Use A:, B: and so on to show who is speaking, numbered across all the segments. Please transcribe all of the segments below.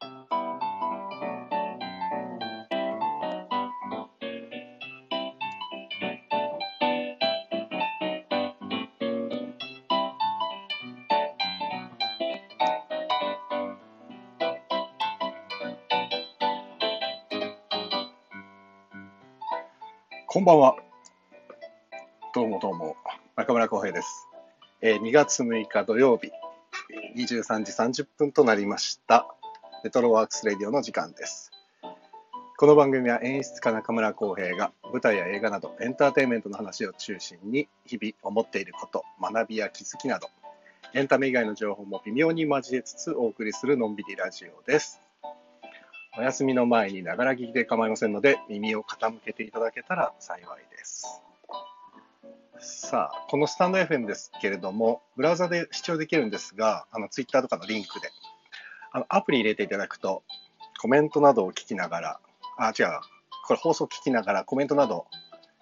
A: こんばんは。どうもどうも、中村浩平です。えー2月6日土曜日、23時30分となりました。レトロワークスレディオの時間です。この番組は演出家中村浩平が舞台や映画などエンターテインメントの話を中心に日々思っていること、学びや気づきなど、エンタメ以外の情報も微妙に交えつつお送りするのんびりラジオです。お休みの前にながら聞きで構いませんので、耳を傾けていただけたら幸いです。さあ、このスタンド FM ですけれども、ブラウザで視聴できるんですが、あの、ツイッターとかのリンクで、あの、アプリ入れていただくと、コメントなどを聞きながら、あ、違う、これ放送聞きながらコメントなど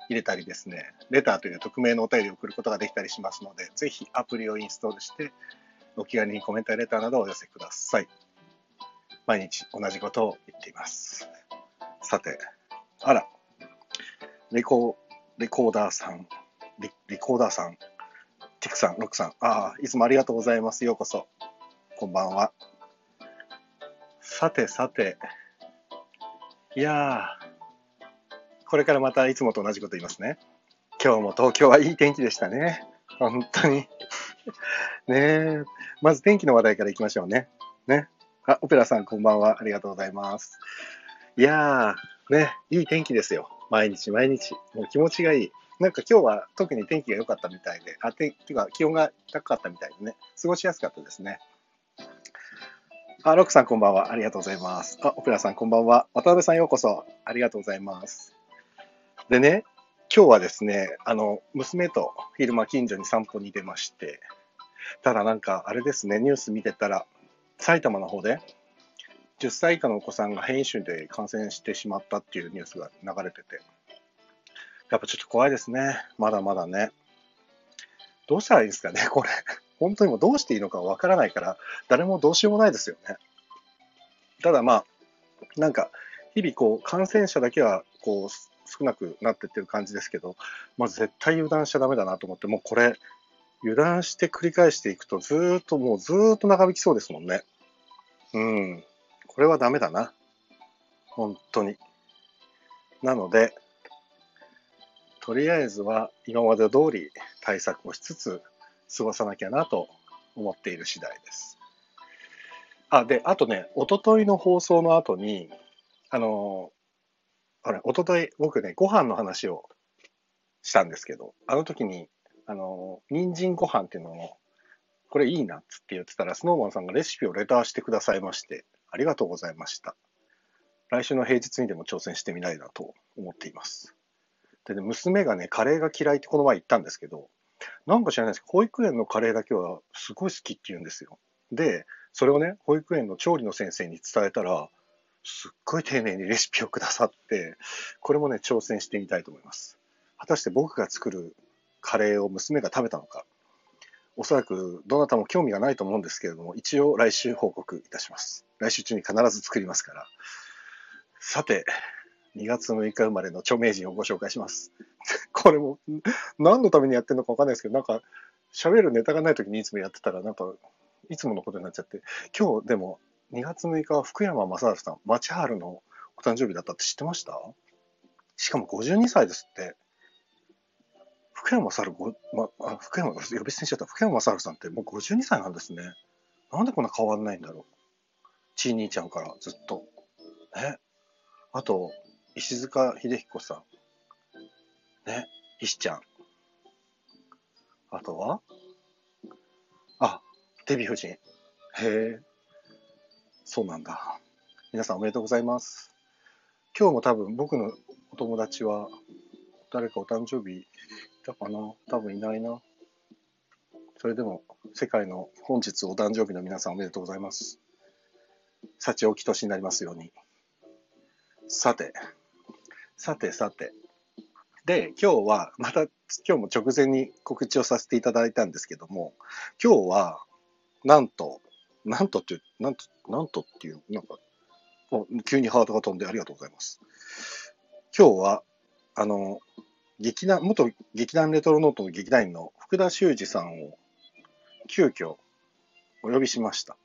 A: 入れたりですね、レターという匿名のお便りを送ることができたりしますので、ぜひアプリをインストールして、お気軽にコメントやレターなどをお寄せください。毎日同じことを言っています。さて、あら、レコレコーダーさん、リリコーダーさん、ティクさん、ロックさん、ああ、いつもありがとうございます。ようこそ。こんばんは。さてさて、いやー、これからまたいつもと同じこと言いますね。今日も東京はいい天気でしたね。本当に。ねえ、まず天気の話題からいきましょうね。ね。あ、オペラさんこんばんは。ありがとうございます。いやー、ね、いい天気ですよ。毎日毎日。もう気持ちがいい。なんか今日は特に天気が良かったみたいで、あ、ててか気温が高かったみたいでね、過ごしやすかったですね。あ、ロックさんこんばんは。ありがとうございます。あ、オペラさんこんばんは。渡辺さんようこそ。ありがとうございます。でね、今日はですね、あの、娘と昼間近所に散歩に出まして、ただなんかあれですね、ニュース見てたら、埼玉の方で10歳以下のお子さんが変異種で感染してしまったっていうニュースが流れてて、やっぱちょっと怖いですね。まだまだね。どうしたらいいんですかね、これ。本当にもうどうしていいのかわからないから、誰もどうしようもないですよね。ただまあ、なんか、日々こう、感染者だけはこう、少なくなってってる感じですけど、まず絶対油断しちゃダメだなと思って、もうこれ、油断して繰り返していくと、ずーっともうずーっと長引きそうですもんね。うん。これはダメだな。本当に。なので、とりあえずは今まで通り対策をしつつ過ごさなきゃなと思っている次第です。あ、で、あとね、おとといの放送の後に、あの、あれ、おととい僕ね、ご飯の話をしたんですけど、あの時に、あの、人参ご飯っていうのを、これいいなっつって言ってたら、スノーマンさんがレシピをレターしてくださいまして、ありがとうございました。来週の平日にでも挑戦してみたいなと思っています。でね、娘がね、カレーが嫌いってこの前言ったんですけど、なんか知らないですけど、保育園のカレーだけはすごい好きって言うんですよ。で、それをね、保育園の調理の先生に伝えたら、すっごい丁寧にレシピをくださって、これもね、挑戦してみたいと思います。果たして僕が作るカレーを娘が食べたのか、おそらくどなたも興味がないと思うんですけれども、一応来週報告いたします。来週中に必ず作りますから。さて、2月6日生まれの著名人をご紹介します。これも何のためにやってるのかわかんないですけど、なんか喋るネタがない時にいつもやってたら、なんかいつものことになっちゃって、今日でも2月6日は福山雅治さん、町春のお誕生日だったって知ってました？しかも52歳ですって。福山雅治ご、ま、あ福山、呼び捨てにしちゃった。福山雅治さんってもう52歳なんですね。なんでこんな変わんないんだろう。ちい兄ちゃんからずっと。ね。あと、石塚秀彦さん。ね。石ちゃん。あとは？あ、デヴィ夫人。へえ。そうなんだ。皆さんおめでとうございます。今日も多分僕のお友達は誰かお誕生日いたかな？多分いないな。それでも世界の本日お誕生日の皆さんおめでとうございます。幸起き年になりますように。さて、さてさて。で、今日は、また今日も直前に告知をさせていただいたんですけども、今日は、なんと、なんとっていう、なんと、なんとっていう、なんか、急にハートが飛んでありがとうございます。今日は、あの、劇団、元劇団レトロノートの劇団員の福田修二さんを急遽お呼びしました。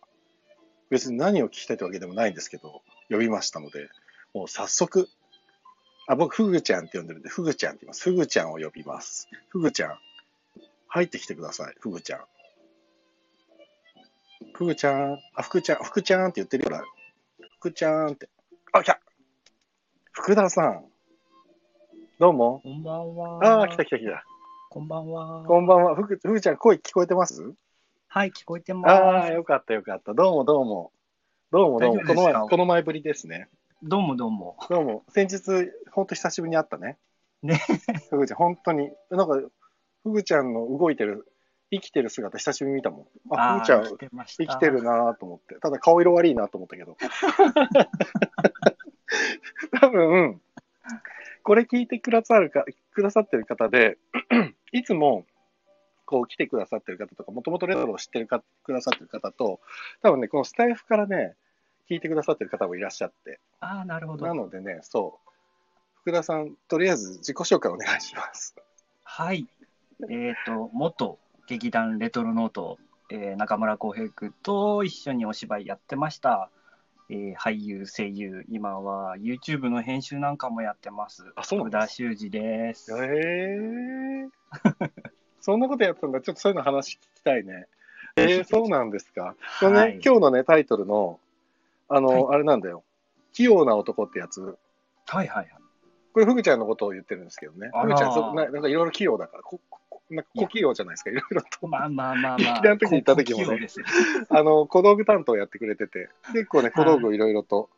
A: 別に何を聞きたいというわけでもないんですけど、呼びましたので、もう早速、あ、僕、フグちゃんって呼んでるんで、フグちゃんって言います。フグちゃんを呼びます。フグちゃん、入ってきてください、フグちゃん。フグちゃん、あ、福ちゃん、福ちゃんって言ってるから、福ちゃんって。あ、来た福田さん。どうも。
B: こんばんは。
A: ああ、来た来た来た。
B: こんばんは。
A: こんばんは。ふぐ、ふぐちゃん、声聞こえてます？
B: はい、聞こえてます。
A: ああ、よかったよかった。どうもどうも。どうもどうも。この前、この前ぶりですね。
B: どうもどうも。
A: どうも。先日、ほんと久しぶりに会ったね。
B: ね。
A: ふぐちゃん、本当に。なんか、ふぐちゃんの動いてる、生きてる姿久しぶりに見たもん。あ、ふぐちゃん。
B: 生きて
A: るなと思って。ただ顔色悪いなと思ったけど。多分、これ聞いてくださるか、くださってる方で、いつも、こう来てくださってる方とか、もともとレトロを知ってるか、くださってる方と、多分ね、このスタイフからね、聞いてくださってる方もいらっしゃって。
B: ああ、なるほど
A: な。のでね、そう。福田さん、とりあえず自己紹介お願いします。
B: はい。えっ、と、元劇団レトロノート、えー中村浩平君と一緒にお芝居やってました。えー俳優、声優、今は YouTube の編集なんかもやってます。
A: あそうなん
B: 福
A: です
B: 田修二です。
A: えー、そんなことやったんだ。ちょっとそういうの話聞きたいね。えー、そうなんですか？
B: はい
A: 今日のね、タイトルの、あの、
B: は
A: あれなんだよ。器用な男ってやつ。
B: はいはいはい。
A: これ、フグちゃんのことを言ってるんですけどね。
B: あらー
A: フグちゃんそな、なんかいろいろ器用だから、ここなんか小器用じゃないですか、いろいろと。
B: まあまあまあまあ。
A: 劇団の時に行った時もねあの、小道具担当やってくれてて、結構ね、小道具いろいろと。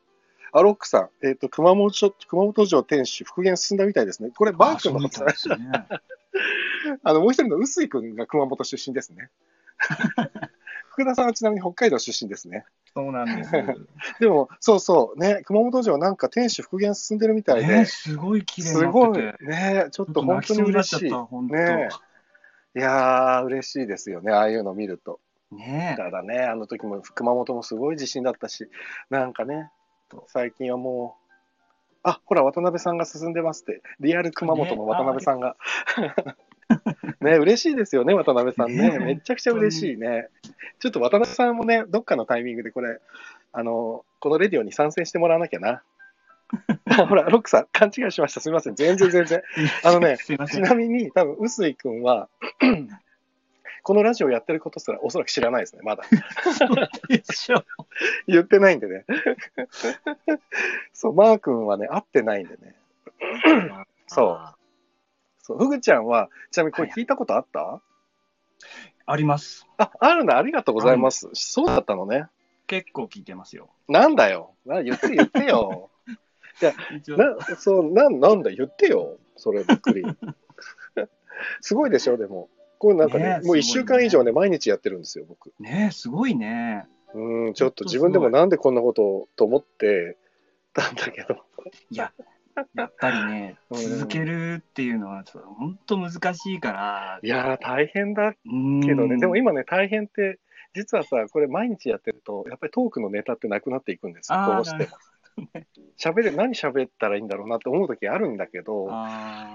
A: アロックさん、えっ、と、熊本城、熊本城天守復元進んだみたいですね。これ、バー君の
B: あ
A: こと
B: ですね。
A: あの、もう一人の臼井君が熊本出身ですね。福田さんはちなみに北海道出身ですね。
B: そうなんです。
A: でも、そうそう、ね、熊本城なんか天守復元進んでるみたいで、
B: ね、すごい綺麗にな
A: すごい。ね、ちょっと本当に嬉しい。ねいやー、嬉しいですよね、ああいうの見ると。
B: ね
A: ただね、あの時も熊本もすごい地震だったし、なんかね、最近はもう、あ、ほら、渡辺さんが進んでますって、リアル熊本の渡辺さんが。ね、嬉しいですよね、渡辺さんね。
B: ね
A: めちゃくちゃ嬉しいね。ちょっと渡辺さんもね、どっかのタイミングでこれ、あの、このレディオに参戦してもらわなきゃな。ほら、ロックさん、勘違いしました。すみません。全然全然。あのねち。なみに、多分、臼井君は、このラジオやってることすらおそらく知らないですね、まだ。言ってないんでね。そう、マー君はね、会ってないんでね。そうそう、フグちゃんは、ちなみにこれ聞いたことあった、
B: あります。
A: あ、あるんだ、ありがとうございます。そうだったのね。
B: 結構聞いてますよ。
A: なんだよ。な言って言ってよ。
B: 一応
A: な、そう、なん、なんだ、言ってよ。それびっくり。すごいでしょ、でも。これなんかね、
B: ね
A: もう一週間以上ね、毎日やってるんですよ、僕。
B: ねすごいね。
A: うん、ちょっと自分でもなんでこんなことをと思ってたんだけど。
B: いや、やっぱりね、
A: うん。
B: 続けるっていうのは、本当難しいから。
A: いやー、大変だ
B: うん。
A: けどね、でも今ね、大変って、実はさ、これ毎日やってると、やっぱりトークのネタってなくなっていくんですよ、どうしても。喋れ、何喋ったらいいんだろうなって思う時あるんだけど、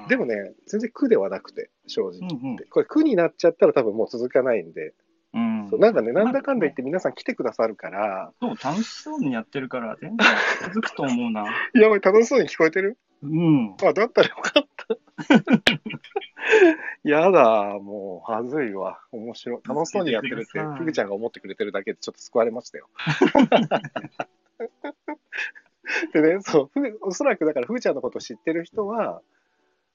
A: でもね、全然苦ではなくて、正直。
B: うんうん。
A: これ苦になっちゃったら多分もう続かないんで、
B: うん
A: そうなんかね、なんだかんだ言って皆さん来てくださるから、
B: そう、楽しそうにやってるから、全然続くと思うな。
A: やばい、楽しそうに聞こえてる？
B: うん。
A: あ、だったらよかった。やだ、もう、はずいわ。面白い。楽しそうにやってるってふぐちゃんが思ってくれてるだけでちょっと救われましたよ。でね、そう、おそらくだから、ふぐちゃんのことを知ってる人は、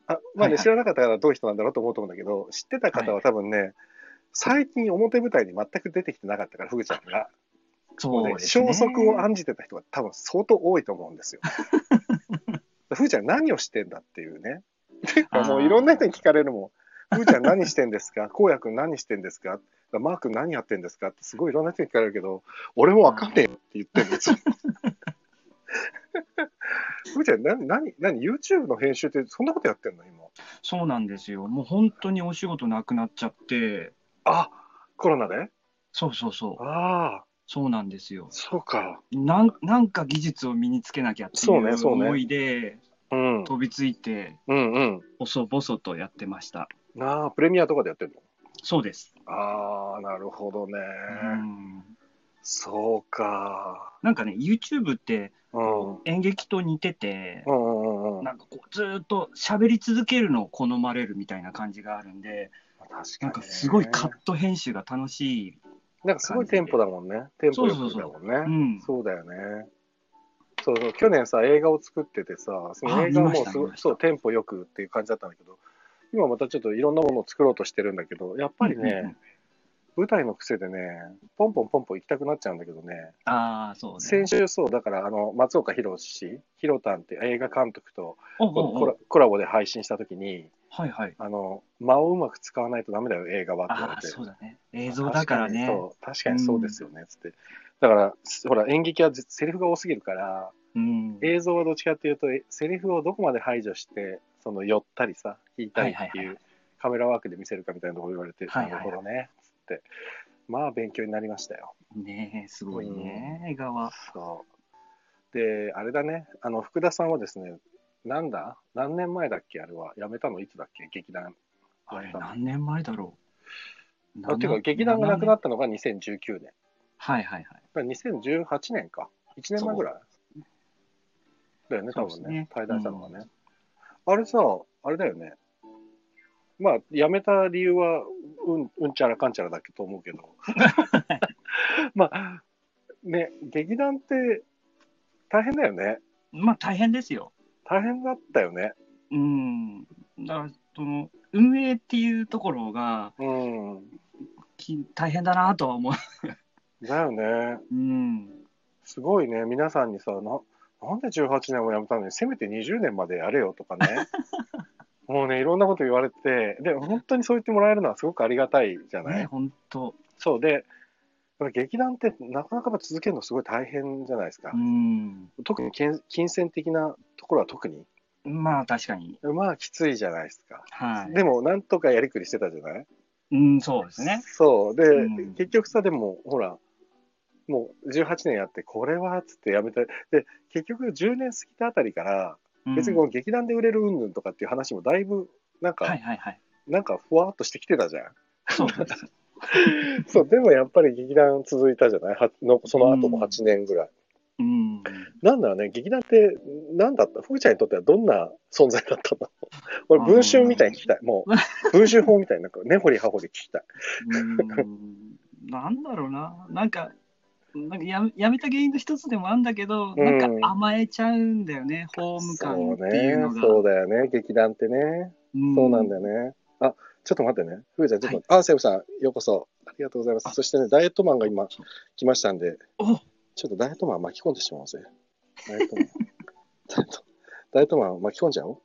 A: あまあね、
B: はいはい
A: 知らなかったからどういう人なんだろうと思うと思うんだけど、知ってた方は多分ね、最近表舞台に全く出てきてなかったから、ふぐちゃんが。
B: そうですね。
A: 消息を案じてた人が多分相当多いと思うんですよ。ふーちゃん何をしてんだっていうね。
B: あー
A: もういろんな人に聞かれるもん。ふーちゃん何してんですか？こうやくん何してんですか？マー君何やってんですか？ってすごいいろんな人に聞かれるけど、俺もわかんねえよって言ってるんですよ。ふーちゃん何、何、何、YouTube の編集ってそんなことやってんの？今。
B: そうなんですよ。もう本当にお仕事なくなっちゃって、
A: あ、コロナで？
B: そうそうそう。
A: ああ、
B: そうなんですよ。
A: そうか。
B: なんなんか技術を身につけなきゃってい
A: そうねそうね
B: う思いで
A: うん。
B: 飛びついて、
A: うんうん。
B: 細々とやってました。
A: なあ、プレミアとかでやってんの？
B: そうです。
A: ああ、なるほどね。
B: うん
A: そうか。
B: なんかね、YouTube って
A: うん。うん
B: 演劇と似てて、
A: うんうんうん。
B: なんかこうずーっと喋り続けるのを好まれるみたいな感じがあるんで、
A: 確かに、ね。
B: なんかすごいカット編集が楽しい。
A: なんかすごいテンポだもんね。テンポよくだもんね。
B: うん。
A: そうだよね。そうそう、去年さ、映画を作っててさ、その
B: あ
A: 映画もすごそう、テンポよくっていう感じだったんだけど、今またちょっといろんなものを作ろうとしてるんだけど、やっぱりね、
B: うんうんうん
A: 舞台の癖でね、ポンポンポンポン行きたくなっちゃうんだけどね、
B: ああ、そうね。
A: 先週そう、だからあの松岡弘氏、ヒロタンって映画監督とコラボで配信したときに、
B: はいはい。
A: あの、間をうまく使わないとダメだよ、映画はって言われて。
B: そうだね。映像だからね。
A: 確かにそう、ですよね、つって。だから、ほら、演劇はセリフが多すぎるから、
B: うん。
A: 映像はどっちかっていうと、えセリフをどこまで排除して、その寄ったりさ、引いたりって
B: はい
A: うカメラワークで見せるかみたいなところ言われて、なるほどね、つって。まあ、勉強になりましたよ。
B: ねえ、すごいね、映画は。
A: そう。で、あれだね、あの、福田さんはですね、なんだ？何年前だっけ？あれは。辞めたの？いつだっけ？劇団。
B: あれ、何年前だろう？
A: あっていうか、劇団がなくな
B: っ
A: ったのが2019年。
B: はいはいはい。
A: だから2018年か。1年前ぐらい？だよね、多分ね。対談したのがね。あれさ、あれだよね。まあ、辞めた理由は、うん、うんちゃらかんちゃらだけと思うけど。まあ、ね、劇団って大変だよね。
B: まあ大変ですよ。
A: 大変だったよね。
B: うん。だから、その、運営っていうところが
A: うん。
B: き大変だなとは思う。
A: だよね。
B: うん。
A: すごいね、皆さんにさ、ななんで18年も辞めたのに、せめて20年までやれよとかね。もうね、いろんなこと言われて、で、本当にそう言ってもらえるのはすごくありがたいじゃない、
B: ね、本当。
A: そうで、劇団ってなかなか続けるのすごい大変じゃないですか。
B: うん。
A: 特に金金銭的なところは特に。
B: まあ確かに。
A: まあきついじゃないですか。
B: はい。
A: でも、なんとかやりくりしてたじゃない？
B: うん、そうですね。
A: そう。で、
B: うん
A: 結局さ、でも、ほら、もう18年やって、これはっつってやめて、で、結局10年過ぎたあたりから、
B: うん
A: 別にこの劇団で売れる云々とかっていう話もだいぶ、なんか、
B: はいはいはい。
A: なんかふわっとしてきてたじゃん。
B: そうです。
A: そう、でもやっぱり劇団続いたじゃない？はのその後も
B: うん
A: 8年ぐらい。
B: うん。
A: なんだろうね、劇団って何だった？ふーちゃんにとってはどんな存在だったの？俺、文春みたいに聞きたい。もう、文春法みたいになんか根掘り葉掘り聞きたい。
B: うんなんだろうな。なんか、なんかややめた原因の一つでもあるんだけど、
A: うん
B: なんか甘えちゃうんだよね、ホーム感
A: そう
B: っていうの
A: ね、
B: が。
A: そうだよね、劇団ってね。
B: うん
A: そうなんだよね。あ、ちょっと待ってね。ふーちゃん、ちょっと、あ、セブさん、ようこそ。ありがとうございます。
B: あ
A: そしてね、ダイエットマンが今来ましたんで、
B: お
A: ちょっとダイエットマン巻き込んでしまおうぜ。ダイエットマン。ダイエットマン巻き込んじゃおう。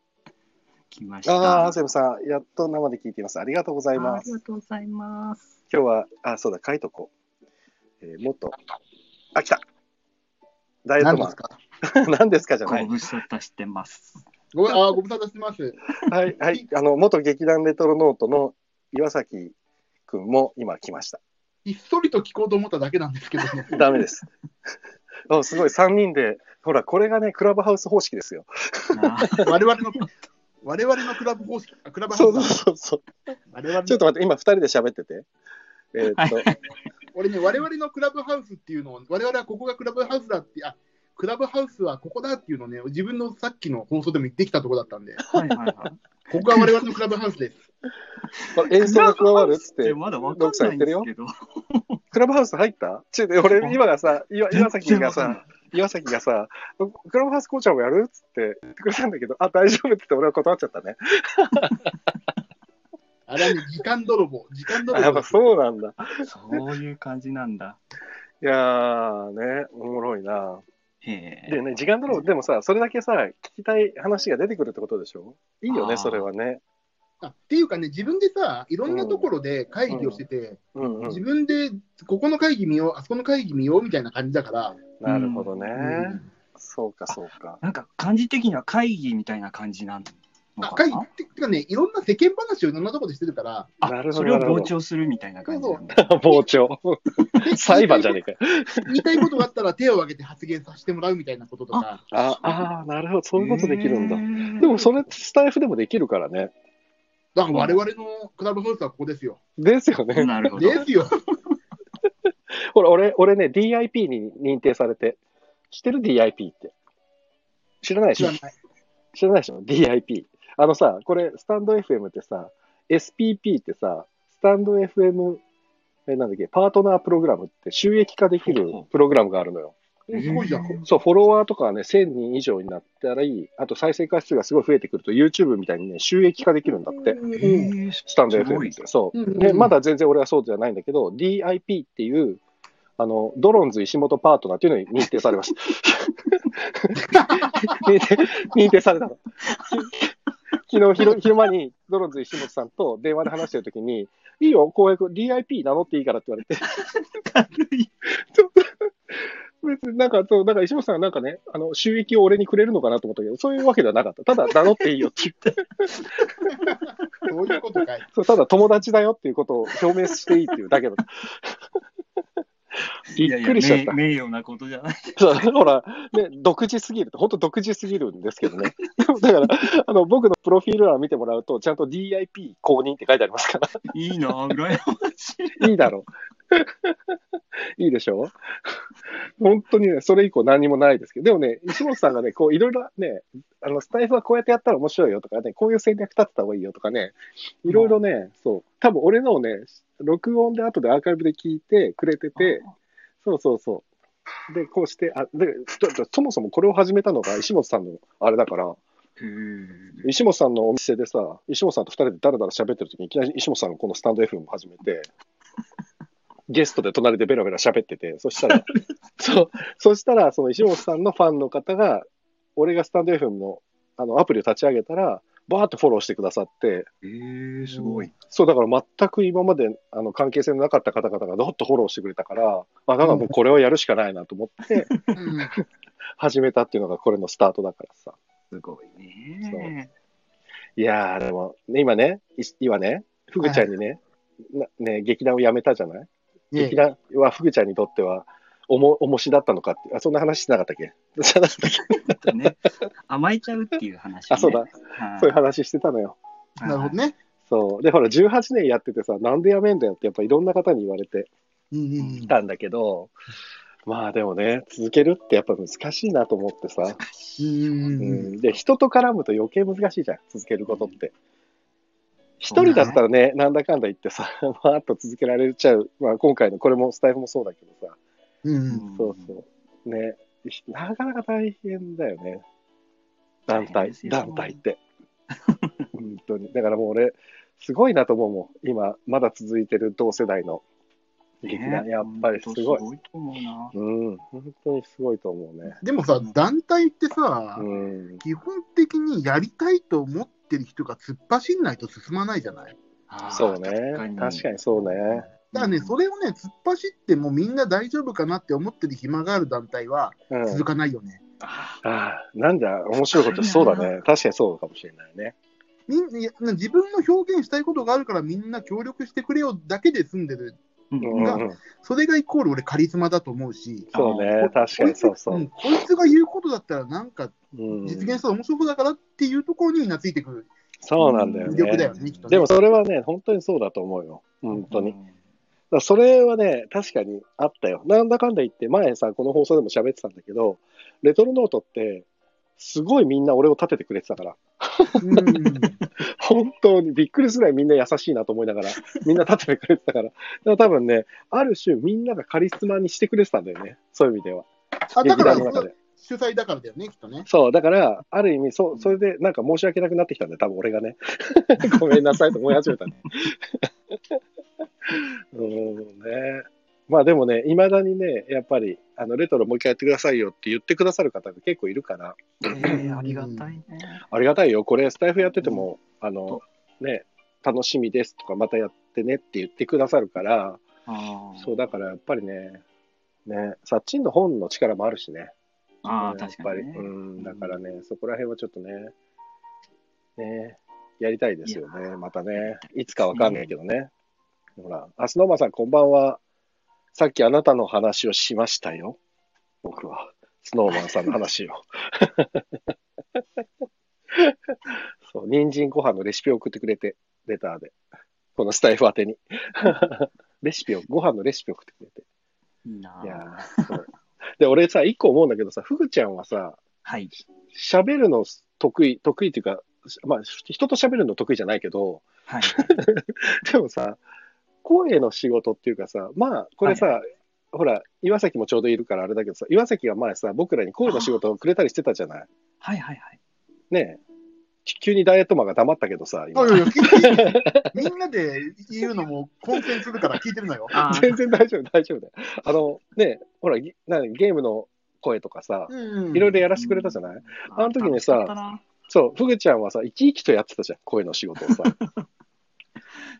B: 来ました。
A: ああ、セブさん、やっと生で聞いています。ありがとうございます
B: あり。がとうございます。
A: 今日は、あ、そうだ、書いとこう。えーもっと、あ、来たダイエットマ
C: 何ですか？
A: ン。何ですかじゃない。
B: ご無沙汰してます。
C: ごあご無沙汰してます。
A: はい、はい。あの、元劇団レトロノートの岩崎くんも今来ました。
C: ひっそりと聞こうと思っただけなんですけどね。
A: ダメです。あすごい、3人で、ほら、これがね、クラブハウス方式ですよ。
B: あ
C: 我々の、我々のクラブ方式、あクラブハウスだ
A: そうそうそう。
C: 我々の
A: ちょっと待って、今2人で喋ってて。えーっと、
C: 俺ね、我々のクラブハウスっていうのを、我々はここがクラブハウスだって、あクラブハウスはここだっていうのをね、自分のさっきの放送でも言ってきたところだったんで、
B: はいはいはい。
C: ここが我々のクラブハウスです。
A: 演奏が加わるっつって、
B: まだわかんないんですけど。
A: クラブハウス入った？ちょ俺、今がさ、岩岩崎がさ、岩崎がさ、クラブハウスコーチャーもやるっつって言ってくれたんだけど、あ、大丈夫って言って俺は断っちゃったね。
C: あれはね、時間泥棒、時間泥
A: あ、やっぱ。そうなんだ。
B: そういう感じなんだ。
A: いやー、ね、おもろいな。
B: へえ。
A: でね、時間だろう、でもさ、それだけさ、聞きたい話が出てくるってことでしょ？いいよね、それはね。
C: あっていうかね、自分でさ、いろんなところで会議をしてて、
A: うんうん。
C: 自分でここの会議見よう、あそこの会議見ようみたいな感じだから、
A: なるほどね。
C: うん
A: そうか、そうか。
B: なんか感じ的には会議みたいな感じなん
C: あかい
B: のかな
C: ててかね、いろんな世間話をいろんなところでしてるから、
B: それを傍聴するみたいな感じな。
A: 傍聴。裁判じゃねえかよ。
C: 言いたいことがあったら手を挙げて発言させてもらうみたいなこととか、
A: ああー、なるほど。そういうことできるんだ。
B: だ
A: でもそれスタイフでもできるからね。
C: だから我々のクラブハウスはここですよ。
A: ですよね。
B: なるほど。
C: ですよ。
A: ほら、俺、俺ね、DIP に認定されて、知ってる ?DIP って。知らないでしょ？
C: 知らない。
A: 知らないでしょ ?DIP。あのさ、これ、スタンド FM ってさ、SPP ってさ、スタンド FM、え、なんだっけ、パートナープログラムって収益化できるプログラムがあるのよ。
C: おすごいじゃん。
A: そう、フォロワーとかはね、1000人以上になったらいい。あと再生回数がすごい増えてくると、YouTube みたいにね、収益化できるんだって。スタンド FM
B: い
A: って。そう。で、まだ全然俺はそうじゃないんだけど、DIP っていう、あの、ドロンズ石本パートナーっていうのに認定されました。認定認定されたの。昨日昼昼間にドロンズ石本さんと電話で話してるときに、いいよ、公約 DIP 名乗っていいからって言われて、
B: 軽い。
A: 別になんか、そう、だから石本さんがなんかね、あの、収益を俺にくれるのかなと思ったけど、そういうわけではなかった。ただ名乗っていいよって言って、
C: そういうことかい。
A: そうただ友達だよっていうことを表明していいっていうだけだった。びっくりしちゃった。
B: いやいや名名誉なことじゃない。
A: そうほら、ね、独自すぎる。本当独自すぎるんですけどね。だから、あの、僕のプロフィール欄見てもらうと、ちゃんと DIP 公認って書いてありますから、
B: いいな、羨ましい。
A: いいだろう。いいでしょ？本当にね、それ以降何もないですけど、でもね、石本さんがね、こう、いろいろね、あの、スタイフはこうやってやったら面白いよとかね、こういう戦略立てた方がいいよとかね、いろいろね、そう、多分俺のをね、録音で後でアーカイブで聞いてくれてて、そうそうそう。で、こうして、あ、で、そもそもこれを始めたのが石本さんのあれだから、石本さんのお店でさ、石本さんと二人でだらだら喋ってる時に、いきなり石本さんがこのスタンド FM を始めて、ゲストで隣でベラベラ喋ってて、そしたら、そう、そしたら、その石本さんのファンの方が、俺がスタンド FM のあのアプリを立ち上げたら、バーッとフォローしてくださって、
B: えー、すごい。
A: そう、だから全く今まであの関係性のなかった方々がどっとフォローしてくれたから、あ、だからもうこれをやるしかないなと思って、
C: うん
A: 始めたっていうのがこれのスタートだからさ。
B: すごいね。
A: いやー、でも、ね、今ね、い今ね、ふぐちゃんにね、なね、劇団を辞めたじゃない、
C: ね
A: 劇団はふぐちゃんにとっては、おも、重しだったのかって、あ、そんな話してなかったっけ？じゃなかったっけ？
B: ね、甘えちゃうっていう話、ね。
A: あ、そうだ、
B: はい。
A: そういう話してたのよ。
C: なるほどね。
A: そう。で、ほら、18年やっててさ、なんで辞めんだよって、やっぱいろんな方に言われて
C: うんうんうん
A: たんだけど、まあでもね、続けるってやっぱ難しいなと思ってさ、
C: うんうん
A: う
C: うん
A: ん、で、人と絡むと余計難しいじゃん、続けることって。一人だったらね、なんだかんだ言ってさ、まあ、あと続けられちゃう。まあ、今回のこれもスタイフもそうだけどさ、
C: うんうん
A: そうそう。ね、なかなか大変だよね。団体団体って。本当に。だからもう俺、すごいなと思うもん。今、まだ続いてる同世代の劇団。
B: ね
A: やっぱりすごい
B: す。ごいと思うな。
A: うん、本当にすごいと思うね。
C: でもさ、団体ってさ、
A: うん。
C: 基本的にやりたいと思ってる人が突っ走んないと進まないじゃない
A: そうね。
B: 確かに
A: 確かにそうね。
C: だからね、それをね、突っ走ってもみんな大丈夫かなって思ってる暇がある団体は
A: うん。
C: 続かないよね。
B: あ
A: ああ、なんだ、面白いことそうだね。確かにそうかもしれないね。
C: みん自分の表現したいことがあるからみんな協力してくれよだけで済んでる。
B: ー
A: うん
C: が
A: うん、
C: それがイコール俺カリスマだと思うし、
A: そうね。確かにそうそうう。
C: んこいつが言うことだったらなんか
A: うん
C: 実現したら面白そうだからっていうところにみんなついてくる
A: そうなんだよ
C: 魅力だ
A: ね。でもそれはね、本当にそうだと思うよ。本当に。だそれはね、確かにあったよ。なんだかんだ言って、前さ、この放送でも喋ってたんだけど、レトロノートって、すごいみんな俺を立ててくれてたから、
C: うん
A: 本当にびっくりするぐらいみんな優しいなと思いながら、みんな立ててくれてたから、だから多分ね、ある種みんながカリスマにしてくれてたんだよね。そういう意味では。
C: あだから
A: の中で。
C: 主催だからだよね、きっとね。
A: そう、だから、ある意味、そう、それでなんか申し訳なくなってきたんだよ、多分俺がね。ごめんなさいと思い始めたね。うんね。まあでもね、いまだにね、やっぱり、あの、レトロもう一回やってくださいよって言ってくださる方が結構いるから、
B: えーありがたいね。
A: ありがたいよ。これ、スタイフやってても、あの、ね、楽しみですとか、またやってねって言ってくださるから、そう、だからやっぱりね、ね、サッチンの本の力もあるしね。
B: あー、
A: うんやっ
B: 確かに、ね。
A: ぱり、うん、だからね、そこら辺はちょっとね、ねやりたいですよね、またね。いつかわかんないけどね。ほら、あ、スノーマンさんこんばんは。さっきあなたの話をしましたよ。僕は。スノーマンさんの話を。そう、人参ご飯のレシピを送ってくれて、レターで。このスタイフ宛てに。レシピを、ご飯のレシピを送ってくれて。
B: いいない
A: やーそうで、俺さ、一個思うんだけどさ、ふぐちゃんはさ、
B: はい。
A: 喋るの得意、得意っていうか、まあ、人と喋るの得意じゃないけど、
B: はい。
A: でもさ、声の仕事っていうかさ、まあ、これさ、
B: は
A: ほら、岩崎もちょうどいるからあれだけどさ、岩崎が前さ、僕らに声の仕事をくれたりしてたじゃない？
B: はいはいはい。
A: ねえ。急にダイエットマンが黙ったけどさ、今
C: いやいや、みんなで言うのも混戦するから聞いてるのよ。
B: あ
A: 全然大丈夫、大丈夫だよ。あの、ねえ、ほら、ぎなゲームの声とかさ、
C: うん
A: いろいろやらせてくれたじゃない、あの時にさそう、ふぐちゃんはさ、生き生きとやってたじゃん、声の仕事をさ。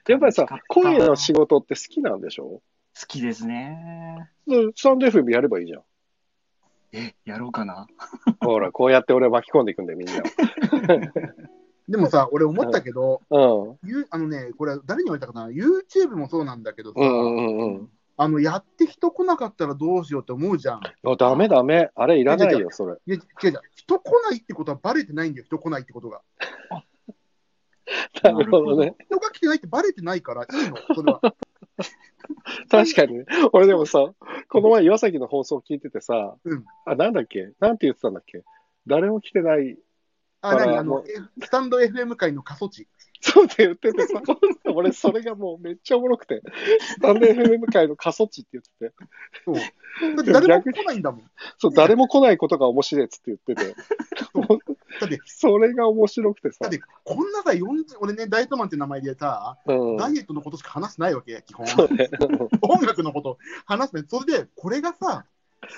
A: やっぱりさ声の仕事って好きなんでしょ？
B: 好きですね。
A: うんスタンド FM やればいいじゃん。
B: え、やろうかな？
A: ほら、こうやって俺を巻き込んでいくんだよ、みんな
C: でもさ、俺思ったけど、
A: を。
C: ゆあのね、これ誰に言われたかな、YouTube もそうなんだけどさ、
A: うん。うんうんうん
C: あのやって人来なかったらどうしようって思うじゃん。
A: うん。ダメダメ。あれいらないよ、それ。
C: いや、違う違う、人来ないってことはバレてないんだよ、人来ないってことが。
A: なるほどね。
C: 人が来てないってバレてないからいいの、それは。
A: 確かにね。俺でもさ、この前岩崎の放送聞いててさ、
C: うん
A: あ、なんだっけ？なんて言ってたんだっけ？誰も来てない。
C: あ、何？あのスタンド FM 界の過疎地。
A: そうって言っててさ、俺それがもうめっちゃおもろくて、スタンド FM 界の過疎地って言ってて、
C: そう。誰も来ないんだもん。
A: そう、誰も来ないことが面白いっつって言ってて、
C: だって、
A: それが面白くてさ
C: だっ、てこんなさ、40俺ね、ダイエットマンって名前でさ、
A: うん。
C: ダイエットのことしか話してないわけ、基本。
A: ね。
C: 音楽のこと話すね。それで、これがさ、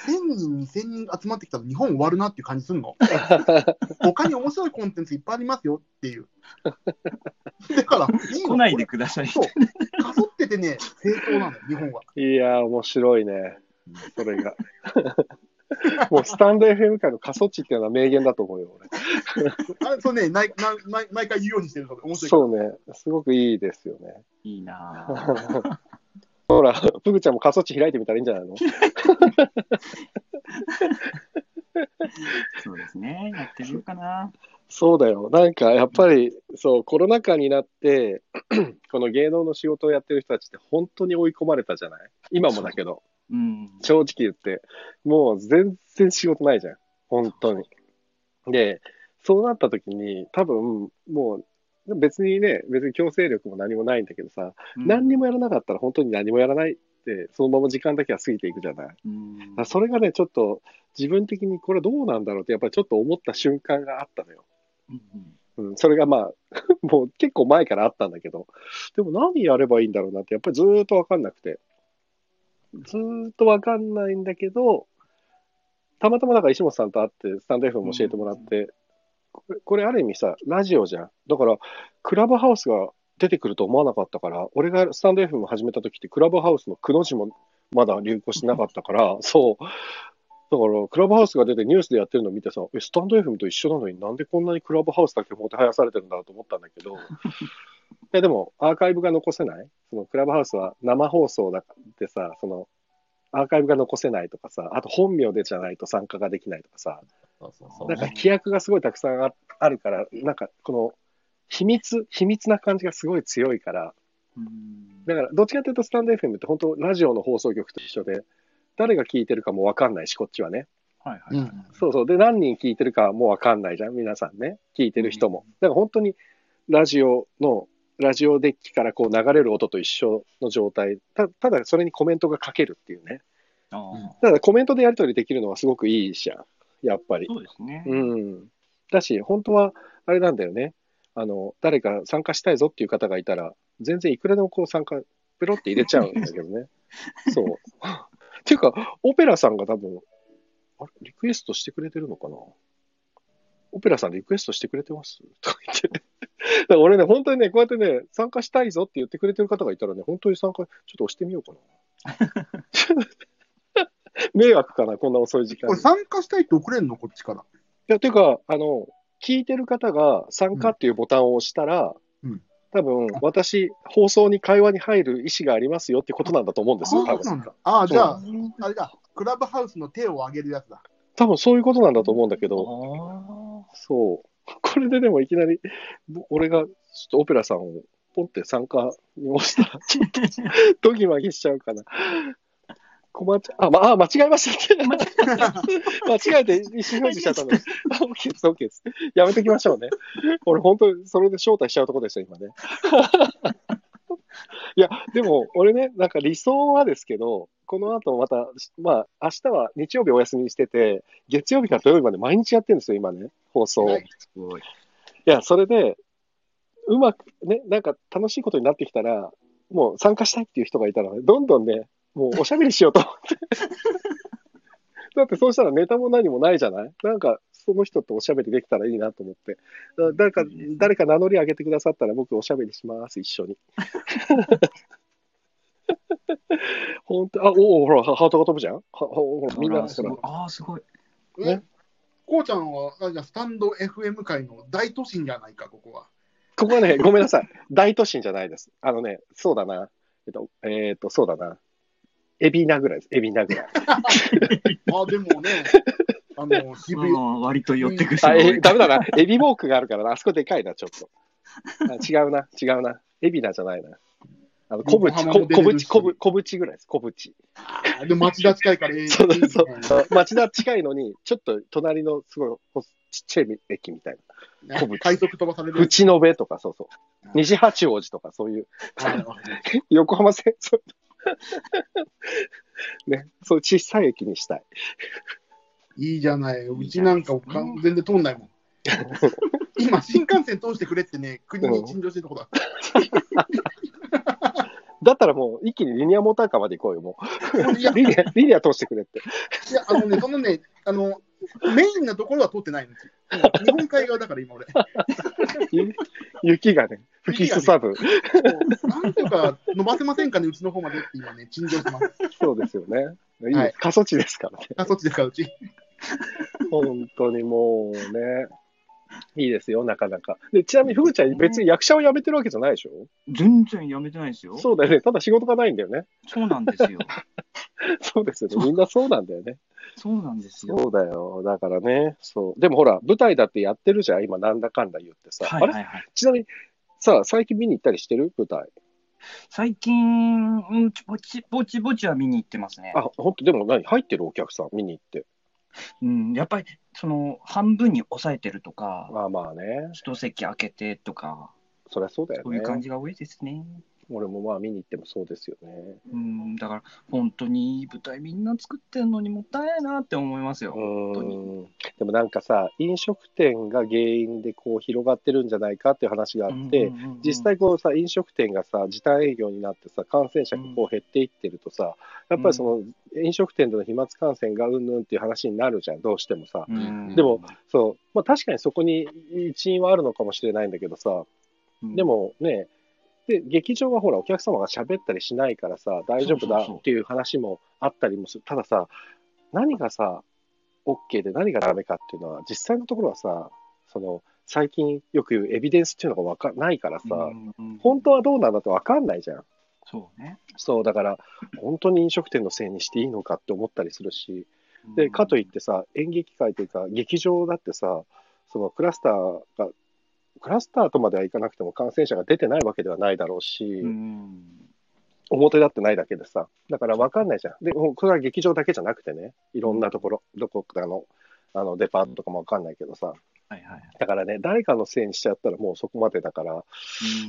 C: 1000人、2000人集まってきたら日本終わるなっていう感じするの。他に面白いコンテンツいっぱいありますよっていう。だから、いいの
B: 来ないでください。
C: そう。かそっててね、正当なの、日本は。
A: いやー、面白いね。それが。もうスタンド FM 界の過疎地っていうのは名言だと思うよ、俺。
C: あそうね、ないな毎毎回言うようにしてるので面白い。
A: そうね。すごくいいですよね。
B: いいなぁ。
A: ほら、ふぐちゃんも過疎地開いてみたらいいんじゃないの？
B: そうですね。やってみようかな。
A: そうだよ。なんか、やっぱり、そう、コロナ禍になって、この芸能の仕事をやってる人たちって本当に追い込まれたじゃない？今もだけど、
B: うん。
A: 正直言って、もう全然仕事ないじゃん。本当に。で、そうなった時に、多分、もう、別にね、別に強制力も何もないんだけどさ、
B: うん
A: 何にもやらなかったら本当に何もやらないって、そのまま時間だけは過ぎていくじゃない。だそれがね、ちょっと自分的にこれどうなんだろうって、やっぱりちょっと思った瞬間があったのよ。
B: うん
A: うん、それがまあ、もう結構前からあったんだけど、でも何やればいいんだろうなって、やっぱりずーっとわかんなくて、ずーっとわかんないんだけど、たまたまだから石本さんと会って、スタンド F も教えてもらって、これこれある意味さ、ラジオじゃん。だから、クラブハウスが出てくると思わなかったから、俺がスタンド F も始めた時って、クラブハウスのくの字もまだ流行してなかったから、そう。だから、クラブハウスが出てニュースでやってるのを見てさ、え、スタンド FM と一緒なのになんでこんなにクラブハウスだけもてはやされてるんだと思ったんだけど、いやでも、アーカイブが残せない？そのクラブハウスは生放送だってさ、その、アーカイブが残せないとかさ、あと本名でじゃないと参加ができないとかさ、
C: そうそうそう
A: なんか規約がすごいたくさんああるから、なんかこの秘密、秘密な感じがすごい強いから、
B: うん
A: だからどっちかというとスタンド FM って本当ラジオの放送局と一緒で、誰が聞いてるかもわかんないし、こっちはね。
B: はいはい
A: そうそう。で、何人聞いてるかもわかんないじゃん、皆さんね。聞いてる人も。だから本当にラジオの、ラジオデッキからこう流れる音と一緒の状態。たただそれにコメントが書けるっていうね。
B: ああ
A: だコメントでやり取りできるのはすごくいいじゃん。やっぱり。
B: そうですね。
A: うん。だし、本当は、あれなんだよね。あの、誰か参加したいぞっていう方がいたら、全然いくらでもこう参加、ペロって入れちゃうんだけどね。そう。っていうか、オペラさんが多分、あれ、リクエストしてくれてるのかな？オペラさんリクエストしてくれてます？とか言って。だから俺ね、本当にね、こうやってね、参加したいぞって言ってくれてる方がいたらね、本当に参加、ちょっと押してみようかな。迷惑かな、こんな遅い時間に。
C: これ参加したいって送れるのこっちから。
A: いや、ていうか、あの、聞いてる方が参加っていうボタンを押したら、
C: うん
A: 多分、私、放送に会話に入る意思がありますよってことなんだと思うんですよ、多分。
C: そうなんだ。ああ、じゃあ、
B: うん
C: あれだ、クラブハウスの手を上げるやつだ。
A: 多分そういうことなんだと思うんだけど、
B: あ
A: そう。これででもいきなり、ぼ俺がちょっとオペラさんをポンって参加に押したら、ちょっとドギマギしちゃうかな。困っちゃあ、まあ、間違えましたって。間違えて意思表示しちゃったので。あ OK です、OK です。やめときましょうね。俺、本当にそれで招待しちゃうとこでした、今ね。いや、でも、俺ね、なんか理想はですけど、この後また、まあ、明日は日曜日お休みにしてて、月曜日から土曜日まで毎日やってるんですよ、今ね、放送。
C: はい
A: い
B: すごい。
A: や、それで、うまく、ね、なんか楽しいことになってきたら、もう参加したいっていう人がいたら、ね、どんどんね、もうおしゃべりしようと思って。だってそうしたらネタも何もないじゃない？なんか、その人とおしゃべりできたらいいなと思って。だ誰か、誰か名乗り上げてくださったら僕おしゃべりします、一緒に。本当あ、おお、ほら、ハートが飛ぶじゃん？はほら、みんな。
B: ああ、すごい。
C: え？
A: ね？
C: こうちゃんは、あじゃあスタンド FM 界の大都心じゃないか、ここは。
A: ここはね、ごめんなさい。大都心じゃないです。あのね、そうだな。えっと、えっと、そうだな。海老名ぐらいです。海老名ぐらい。
C: あ、でもね、あの、渋谷、
B: うん割と寄ってくる
A: あ、え、ダメだな。エビウォークがあるからな。あそこでかいな、ちょっと。あ違うな、違うな。海老名じゃないな。あの、小淵、
C: 横浜も
A: こ小淵、
C: 出れるし
A: 小淵、小淵ぐらいです。小淵。
C: あでも町田近いから、ええ
A: そう
C: いいね
A: そう。町田近いのに、ちょっと隣のすごいほちっちゃい駅みたいな。小淵
C: 快速飛ばされる。
A: 淵野辺とか、そうそう。西八王子とか、そういう、
C: はい
A: 横浜線、そう。ね、そういう小さい駅にしたい。
C: いいじゃない。うちなんかかん全然通んないもん。今、新幹線通してくれってね、国に陳情してるとこだ。
A: だったらもう、一気にリニアモーターカーまで行こうよ、もう。、リニア、リニア通してくれって。
C: いや、あのね、そのね、あの、メインなところは通ってないの。うん日本海側だから、今俺。
A: ゆ雪がね、吹きすさぶ。
C: なんとか伸ばせませんかね、うちの方までって今ね、陳情してます。
A: そうですよね。いい
C: はい
A: 過疎地ですからね。
C: あ、そっちですか、うち。
A: 本当にもうね。いいですよ、なかなか。で、ちなみに、ふぐちゃん、別に役者を辞めてるわけじゃないでしょ？
B: 全然やめてないですよ。
A: そうだよね。ただ仕事がないんだよね。
B: そうなんですよ。
A: そうですよね。みんなそうなんだよね。
B: そうなんですよ。
A: そうだよ。だからね。そう。でもほら、舞台だってやってるじゃん。今、なんだかんだ言ってさ。
B: はい
A: あれ
B: はいはい。
A: ちなみに、さあ、最近見に行ったりしてる？舞台。
B: 最近、うん、ぼちぼちぼちは見に行ってますね。
A: あ、本当でも何？入ってるお客さん？見に行って。
B: うん、やっぱり、その、半分に抑えてるとか、
A: まあまあね。
B: 一席空けてとか、
A: そりゃそうだよね
B: そういう。感じが多いですね。
A: 俺もまあ見に行ってもそうですよね。
B: うん、だから、本当にいい舞台みんな作ってんのにもったいないなって思いますよ。
A: う
B: 当に
A: ん。でもなんかさ、飲食店が原因でこう広がってるんじゃないかっていう話があって、
B: うんうんうんうん
A: 実際こうさ、飲食店がさ、時短営業になってさ、感染者がこう減っていってるとさ、やっぱりその飲食店での飛沫感染がうんぬんっていう話になるじゃん、どうしてもさ。
B: うん
A: でも、そう、まあ確かにそこに一因はあるのかもしれないんだけどさ、
B: うん
A: でもね、で、劇場はほら、お客様が喋ったりしないからさ、大丈夫だっていう話もあったりもする。たださ、何がさ、OK で何がダメかっていうのは、実際のところはさ、その、最近よく言うエビデンスっていうのがわかないからさ、本当はどうなんだってわかんないじゃん。
B: そうね。
A: そう、だから、本当に飲食店のせいにしていいのかって思ったりするし、で、かといってさ、演劇界というか、劇場だってさ、そのクラスターが、クラスターとまではいかなくても感染者が出てないわけではないだろうし、
B: うん、
A: 表立ってないだけでさ、だから分かんないじゃん。で、これは劇場だけじゃなくてね、いろんなところ、どこかの、あの、デパートとかも分かんないけどさ、
B: はいはい。
A: だからね、誰かのせいにしちゃったらもうそこまでだから、
B: う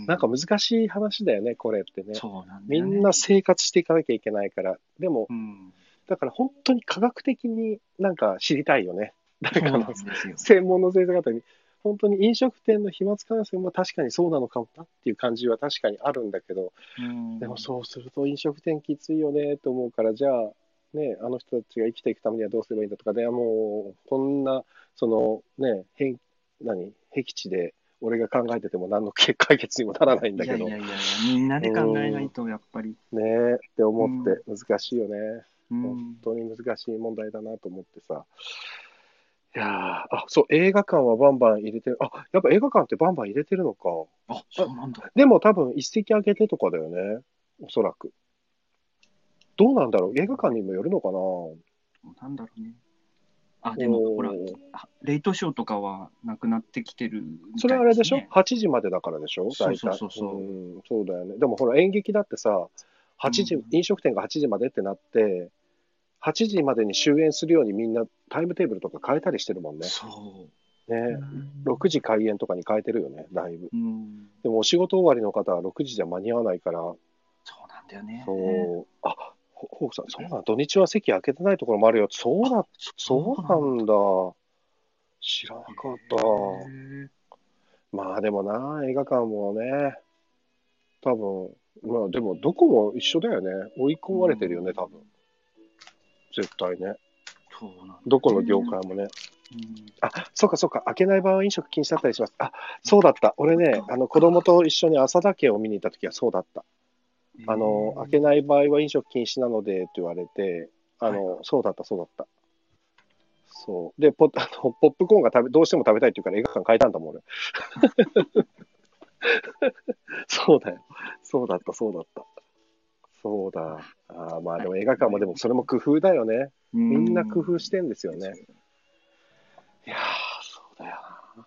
A: なんか難しい話だよね、これってね。
B: そうなんだ
A: みんな生活していかなきゃいけないから、でも、
B: うん、
A: だから本当に科学的になんか知りたいよね。誰かの。専門の先生方に、本当に飲食店の飛沫感染も確かにそうなのかもなっていう感じは確かにあるんだけど、
B: うん
A: でもそうすると飲食店きついよねと思うから、じゃあ、ね、あの人たちが生きていくためにはどうすればいいんだとか、でもう、こんな、そのね、へん何、僻地で俺が考えてても何の解決にもならないんだけど、
B: いやいやいやみんなで考えないと、やっぱり。
A: ねって思って難しいよね。
B: うん
A: 本当に難しい問題だなと思ってさ。いやーあ、そう、映画館はバンバン入れてる。あ、やっぱ映画館ってバンバン入れてるのか。
B: あ、そうなんだ。
A: でも多分一席空けてとかだよね。おそらく。どうなんだろう映画館にもよるのかな
B: なんだろうね。あ、でもほら、あレイトショーとかはなくなってきてるみたいすね
A: それはあれでしょ ?8 時までだからでしょ？
B: そう
A: 大体。
B: そうそうそう
A: うんそうだよね。でもほら演劇だってさ、8時、
B: うん
A: 飲食店が8時までってなって、8時までに終演するようにみんなタイムテーブルとか変えたりしてるもんね。
B: そう。
A: ね。6時開演とかに変えてるよね、だいぶ。
B: うん。
A: でもお仕事終わりの方は6時じゃ間に合わないから、
B: そうなんだよね。
A: そう、あ、ほホークさん、そうなん、土日は席空けてないところもあるよ。そうだ、そうなんだ。知らなかった。まあでもな、映画館もね、多分、まあでもどこも一緒だよね。追い込まれてるよね、多分。絶対ね。
B: そうなんだ
A: どこの業界もね。
B: うん
A: あ、そうかそうか、開けない場合は飲食禁止だったりします。あ、そうだった。俺ね、あの子供と一緒に朝だけを見に行った時はそうだった。あの、開けない場合は飲食禁止なのでって言われて、あの、そうだった、そうだった。そう。で、ポ あのポップコーンが食べ、どうしても食べたいって言うから映画館変えたんだもん、俺。そうだよ。そうだった、そうだった。そうだ。あーまあでも映画館もでもそれも工夫だよね。みんな工夫してんですよね。いやー、そうだよな。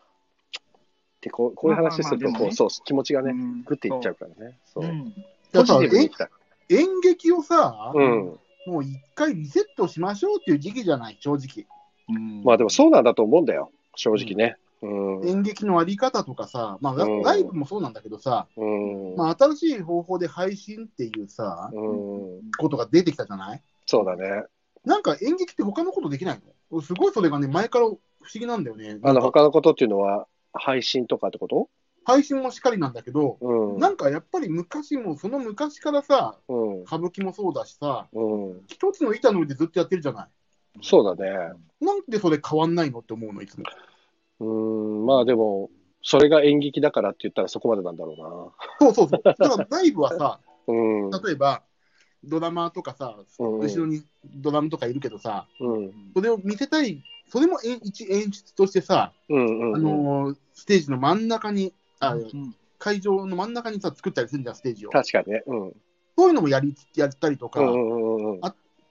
A: で、こうこういう話すると、こう、
B: まあまあまあでもね
A: そう、気持ちがね、
B: うん
A: グッていっちゃうからね。そうう。
B: ん
A: ポジティブにいきたい。
C: え演劇をさ、
A: うん。
C: もう一回リセットしましょうっていう時期じゃない、正直。
B: うん
A: まあでもそうなんだと思うんだよ、正直ね。うん。
C: 演劇のあり方とかさ、まあ、ラ
A: うん
C: ライブもそうなんだけどさ、
A: うん。
C: まあ、新しい方法で配信っていうさ、
A: うん。
C: ことが出てきたじゃない？
A: そうだね。
C: なんか演劇って他のことできないの？すごいそれがね、前から不思議なんだよね。
A: あの、他のことっていうのは、配信とかってこと？
C: 配信もしっかりなんだけど、
A: うん。
C: なんかやっぱり昔も、その昔からさ、
A: うん。
C: 歌舞伎もそうだしさ、
A: うん。
C: 一つの板の上でずっとやってるじゃない？
A: そうだね。
C: なんでそれ変わんないのって思うの、いつも。
A: うん。まあでも、それが演劇だからって言ったらそこまでなんだろ
C: そうそうそう。だからライブはさ、
A: うな。うん。
C: 例えば、ドラマーとかさ、
A: うん
C: 後ろにドラムとかいるけどさ、
A: うん。
C: それを見せたい、それも演一演出としてさ、
A: うん。うん。
C: あのーステージの真ん中に、あ
B: うん
C: 会場の真ん中にさ、作ったりするじゃん、ステージを。
A: 確かにね。うん。
C: そういうのもやりやったりとか、
A: うんうんうんうん。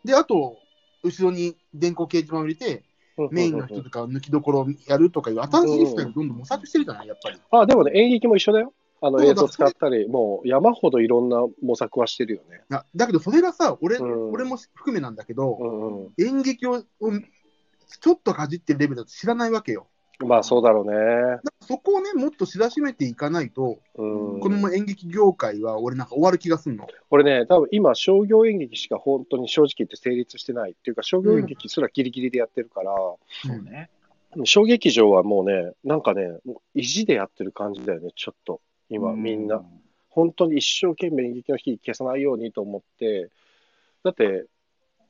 C: で、あと、後ろに電光掲示板を入れて、メインの人とか抜きどころをやるとかいう新しいスタイルをどんどん模索してるじゃない、やっぱり。
A: あ、でもね、演劇も一緒だよ。あの映像使ったり、もう山ほどいろんな模索はしてるよね。
C: あだけど、それがさ、俺,、
A: うん
C: 俺も含めなんだけど、演劇をうんちょっとかじってるレベルだと知らないわけよ。
A: ん。まあそうだろうね。
C: だそこをね、もっと知らしめていかないと、
A: うん。
C: このまま演劇業界は俺なんか終わる気がするの。
A: 俺ね、多分今、商業演劇しか本当に正直言って成立してないっていうか、商業演劇すらギリギリでやってるから、
B: そうね。
A: 小劇場はもうね、なんかね、もう意地でやってる感じだよね、ちょっと。今、
B: う
A: みんな。。本当に一生懸命演劇の火消さないようにと思って、だって、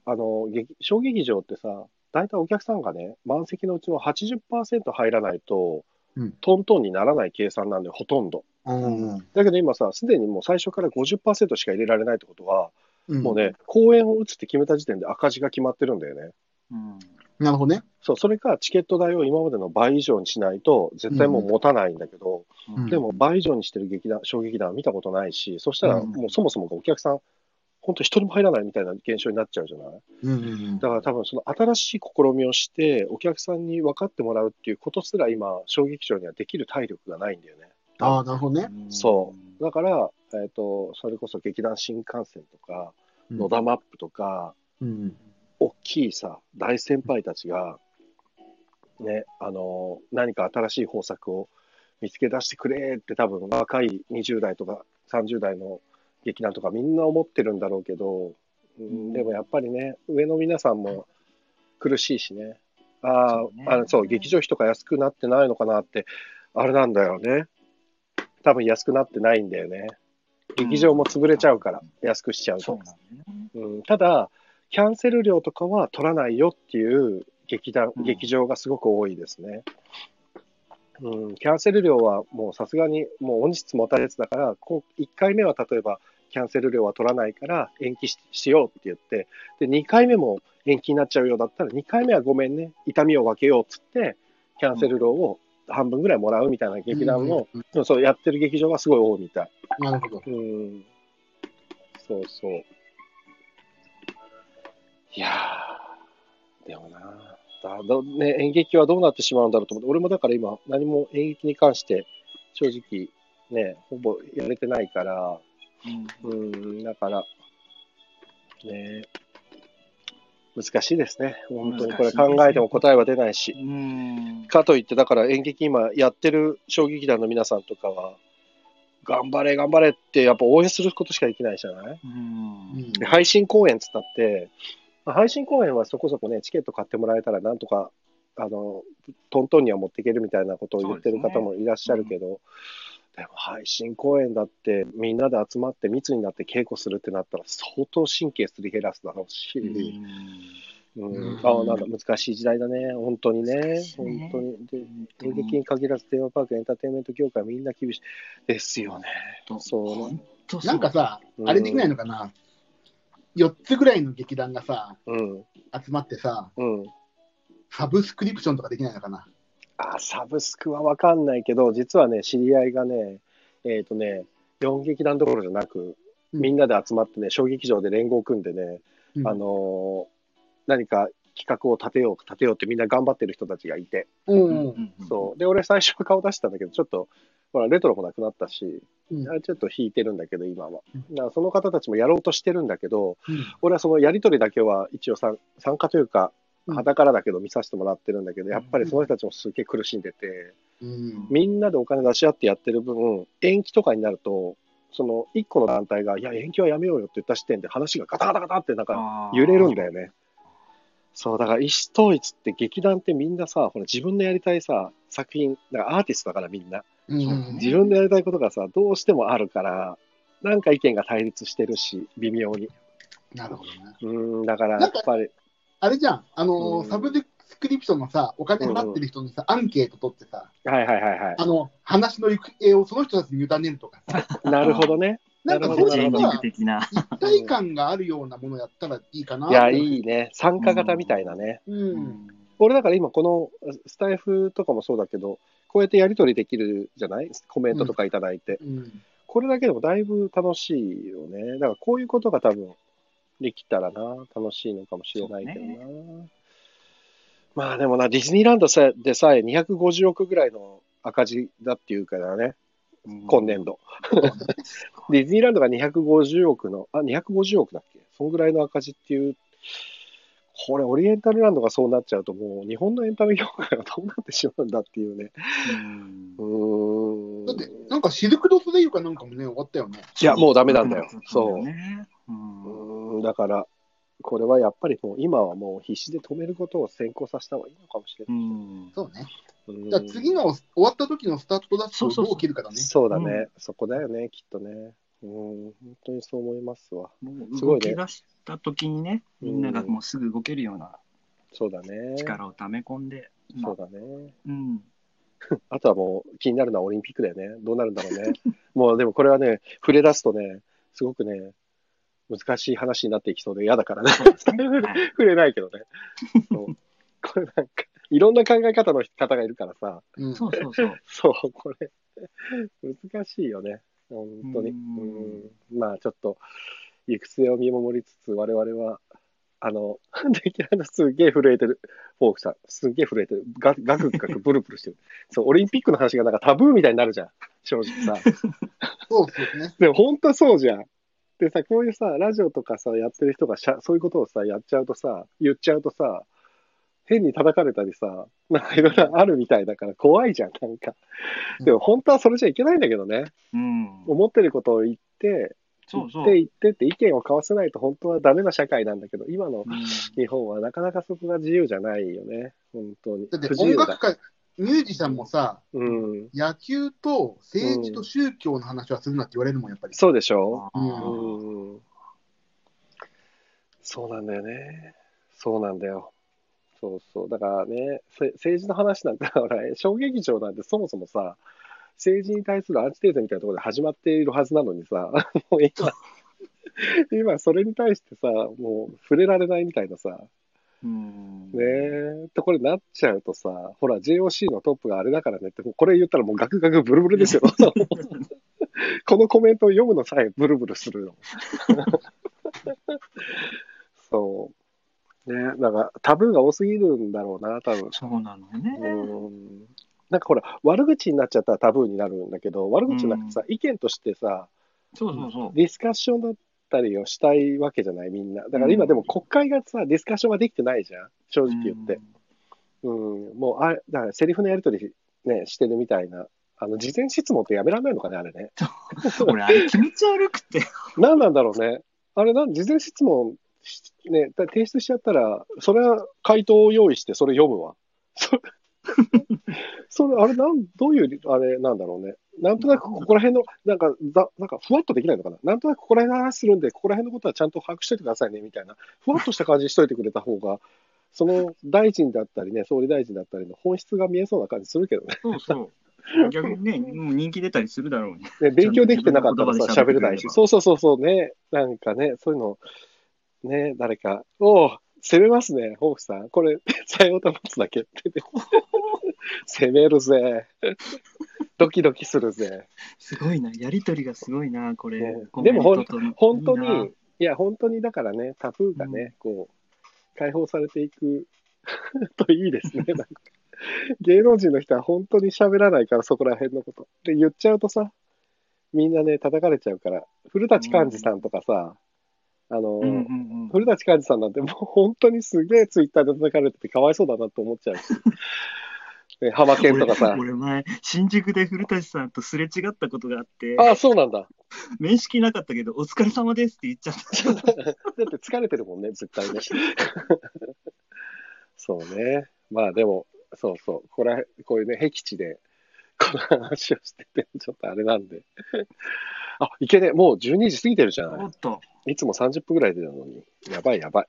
A: あの、劇小劇場ってさ、大体お客さんがね、満席のうちの80%入らないと、
C: うん
A: トントンにならない計算なんで、ほとんど。
C: うん
A: だけど今さ、すでにもう最初から50%しか入れられないってことは、
C: うん
A: もうね、公演を打つって決めた時点で赤字が決まってるんだよね。
B: うん。
C: なるほどね。
A: そう、それかチケット代を今までの倍以上にしないと、絶対もう持たないんだけど、
C: うん
A: でも倍以上にしてる劇団、小劇団は見たことないし、そしたら
C: うん
A: もうそもそもがお客さん、本当一人も入らないみたいな現象になっちゃうじゃない？
C: うんうん
A: だから多分その新しい試みをして、お客さんに分かってもらうっていうことすら今、小劇場にはできる体力がないんだよね。
C: ああ、なるほどね。
A: そう。だから、えっ、と、それこそ劇団新幹線とか、野田マップとか、
C: うん
A: 大きいさ、大先輩たちが、ね、あの、何か新しい方策を見つけ出してくれって多分若い20代とか30代の劇団とかみんな思ってるんだろうけど、うん、でもやっぱりね、上の皆さんも苦しいしね、あ
B: ね
A: あ、あのそう、劇場費とか安くなってないのかなって、あれなんだよね。多分安くなってないんだよね。劇場も潰れちゃうから、安くしちゃうと
B: そう。なんね。
A: うん、ただ、キャンセル料とかは取らないよっていう劇団、
B: うん
A: 劇場がすごく多いですね。うん、キャンセル料はもうさすがにもう音質もたれつだから、こう1回目は例えばキャンセル料は取らないから延期ししようって言って、で、2回目も延期になっちゃうようだったら、2回目はごめんね、痛みを分けようっつって、キャンセル料を半分ぐらいもらうみたいな劇団の、
C: うん
A: そうそうやってる劇場がすごい多いみたい。
C: なるほど。
A: うん。そうそう。いやー、でもなだど、ね、演劇はどうなってしまうんだろうと思って、俺もだから今、何も演劇に関して、正直、ね、ほぼやれてないから、うん、だから、ね、難しいですね。本当にこれ考えても答えは出ないし。
B: うん。
A: かといって、だから演劇今やってる小劇団の皆さんとかは、頑張れ、頑張れって、やっぱ応援することしかできないじゃない？
B: うん。
A: で配信公演っつったって、まあ配信公演はそこそこね、チケット買ってもらえたら、なんとか、あの、トントンには持っていけるみたいなことを言ってる方もいらっしゃるけど、でも配信公演だって、みんなで集まって密になって稽古するってなったら、相当神経すり減らすだろうし、うん。
C: うん。
A: ああ、なんだ、難しい時代だね、本当にね、
B: です
A: 本
B: ね
A: 当に。で演劇に限らず、テーマパーク、エンターテインメント業界、みんな厳しい。ですよね。そう。ね。
C: なんかさ
A: う、ん。
C: あれできないのかな、4つぐらいの劇団がさ、
A: うん、
C: 集まってさ、
A: うん。
C: サブスクリプションとかできないのかな。
A: あ、サブスクはわかんないけど、実はね、知り合いがね、えっ、とね、4劇団どころじゃなく、
C: うん。
A: みんなで集まってね、小劇場で連合を組んでね、
C: うん。
A: あのー何か企画を立てよう、立てようってみんな頑張ってる人たちがいて、
C: うん
A: そう。で、俺最初は顔出したんだけど、ちょっと、ほら、レトロもなくなったし、
C: うん。
A: あちょっと引いてるんだけど、今は。
C: うん。
A: だからその方たちもやろうとしてるんだけど、
C: うん。
A: 俺はそのやりとりだけは一応参参加というか、
C: うん
A: 肌からだけど見させてもらってるんだけど、やっぱりその人たちもすげえ苦しんでて、
C: うん
A: みんなでお金出し合ってやってる分、延期とかになると、その一個の団体が、いや、延期はやめようよって言った時点で話がガタガタガタってなんか揺れるんだよね。そう、だから意思統一って劇団ってみんなさ、ほら自分のやりたいさ、作品、だからアーティストだからみんな。
C: うん
A: 自分のやりたいことがさ、どうしてもあるから、なんか意見が対立してるし、微妙に。
C: なるほどね。
A: うん、だからやっぱり、
C: あれじゃん、あのー
A: うん
C: サブスクリプションのさ、お金払ってる人にさ、アンケート取ってさ、
A: はいはいはいは
C: あの、話の行方をその人たちに委ねるとかさ、
A: い。なるほどね。
C: なんか
A: なるほど
C: そういうさ
B: チェンジング、的な。
C: 一体感があるようなものやったらいいかな。
A: いや、いいね。参加型みたいなね。
C: うん。
A: 俺だから今このスタイフとかもそうだけど、こうやってやり取りできるじゃない？コメントとかいただいて。
C: うん。
A: これだけでもだいぶ楽しいよね。だからこういうことが多分できたらな、楽しいのかもしれないけどな。まあでもな、ディズニーランドさでさえ250億ぐらいの赤字だっていうからね、今年度。ディズニーランドが250億の、あ、250億だっけ？そんぐらいの赤字っていう、これオリエンタルランドがそうなっちゃうともう日本のエンタメ業界がどうなってしまうんだっていうね。
B: うん
A: うーん。
C: だって、なんかシルク・ドゥ・ソレイユかなんかもね、終わったよね。
A: いや、もうダメなんだよ。
B: そ
A: そうう。だから、これはやっぱりもう今はもう必死で止めることを先行させた方がいいのかもしれ
B: う
A: ない。
B: ん
C: そうね。
A: うん
C: じゃあ次の終わった時のスタートダッシュをどう切るかだね。
A: そうだね、
B: う
A: そこだよね、きっとね。うん、本当にそう思いますわ。
B: もう
A: すごいね
B: 動き出した時にね、みんながもうすぐ動けるような
A: そうだね。
B: 力を溜め込んで、
A: そうだね。
B: うん。
A: あとはもう気になるのはオリンピックだよね。どうなるんだろうね。もうでもこれはね、触れ出すとね、すごくね、難しい話になっていきそうで嫌だからね。触れないけどね。そう これなんか、いろんな考え方の方がいるからさ、
C: うん
B: そうそうそう。
A: そう、これ、難しいよね。本当に。
B: う
A: うんんまあ、ちょっと、行く末を見守りつつ、我々は、あの、できるすげえ震えてる。フォークさん、すげえ震えてる。ガガクガクブルブルしてる。そう、オリンピックの話がなんかタブーみたいになるじゃん。正直さ。
C: そうですね。
A: でも本当そうじゃん。でさ、こういうさ、ラジオとかさ、やってる人がしゃそういうことをさ、やっちゃうとさ、言っちゃうとさ、変に叩かれたりさ、なんかいろいろあるみたいだから怖いじゃん、なんか。でも本当はそれじゃいけないんだけどね。
B: うん。
A: 思ってることを言って、
B: そうそう。
A: 言って言ってって意見を交わせないと本当はダメな社会なんだけど、今の
B: うん
A: 日本はなかなかそこが自由じゃないよね。本当に。
C: だって
A: 不自由だ。
C: 音楽界、ミュージシャンもさ、
A: うん。
C: 野球と政治と宗教の話はするなって言われるもん、やっぱり。
A: そうでしょ
C: うん
A: うん。そうなんだよね。そうなんだよ。そうそう。だからね、せ政治の話なんて、ほら、小劇場なんてそもそもさ、政治に対するアンチテーゼみたいなところで始まっているはずなのにさ、もう今、今、それに対してさ、もう触れられないみたいなさ、
B: うん。
A: ねえ、とこれなっちゃうとさ、ほら、JOC のトップがあれだからねって、これ言ったらもうガクガクブルブルですよ。このコメントを読むのさえブルブルするの。そう。ねなんかタブーが多すぎるんだろうな、多分。
B: そうなのね。
A: うん。なんかほら、悪口になっちゃったらタブーになるんだけど、悪口なくてさ、意見としてさ、
B: そうそうそう。
A: ディスカッションだったりをしたいわけじゃない、みんな。だから今でも国会がさ、ディスカッションができてないじゃん、正直言って。うん、もう、あだからセリフのやり取り、ね、してるみたいな。あの、事前質問ってやめられないのかね、あれね。
B: うん。俺、あれ気持ち悪くて。
A: 何なんだろうね。あれなん、事前質問し、ね、だ提出しちゃったら、それは回答を用意して、それ読むわ。そ れ、それあれなん、どういう、あれなんだろうね。なんとなくここら辺の、なんか、ざなんかふわっとできないのかな？なんとなくここら辺の話するんで、ここら辺のことはちゃんと把握しといてくださいね、みたいな。ふわっとした感じにしといてくれた方が、その大臣だったりね、総理大臣だったりの本質が見えそうな感じするけどね。
B: そうそう。逆にね、もう人気出たりするだろうね。
A: ね、勉強できてなかったらさ、喋れないし。そうそうそうそうね。なんかね、そういうの、ね、誰か、おお、攻めますね、ホークさん。これ、さよう保つだけって。攻めるぜ。ドキドキするぜ。
B: すごいな。やりとりがすごいな、これ。
A: ねでも本当に、いや、本当にだからね、タブーがね、こう、解放されていく といいですね。なんか芸能人の人は本当に喋らないから、そこら辺のこと。で、言っちゃうとさ、みんなね、叩かれちゃうから、古舘寛治さんとかさ、あの、
B: うんうんうん。
A: 古舘寛治さんなんてもう本当にすげえツイッターで叩かれててかわいそうだなと思っちゃうし。ね、浜県とかさ。
B: 俺俺前、新宿で古舘さんとすれ違ったことがあって、
A: ああ、そうなんだ。
B: 面識なかったけど、お疲れ様ですって言っちゃった。
A: だって疲れてるもんね、絶対ね。そうね。まあでも、そうそう。これ、こういうね、僻地で、この話をしてて、ちょっとあれなんで。あ、いけね。もう12時過ぎてるじゃない。
B: おっと、
A: いつも30分ぐらいでなのに。やばいやばい。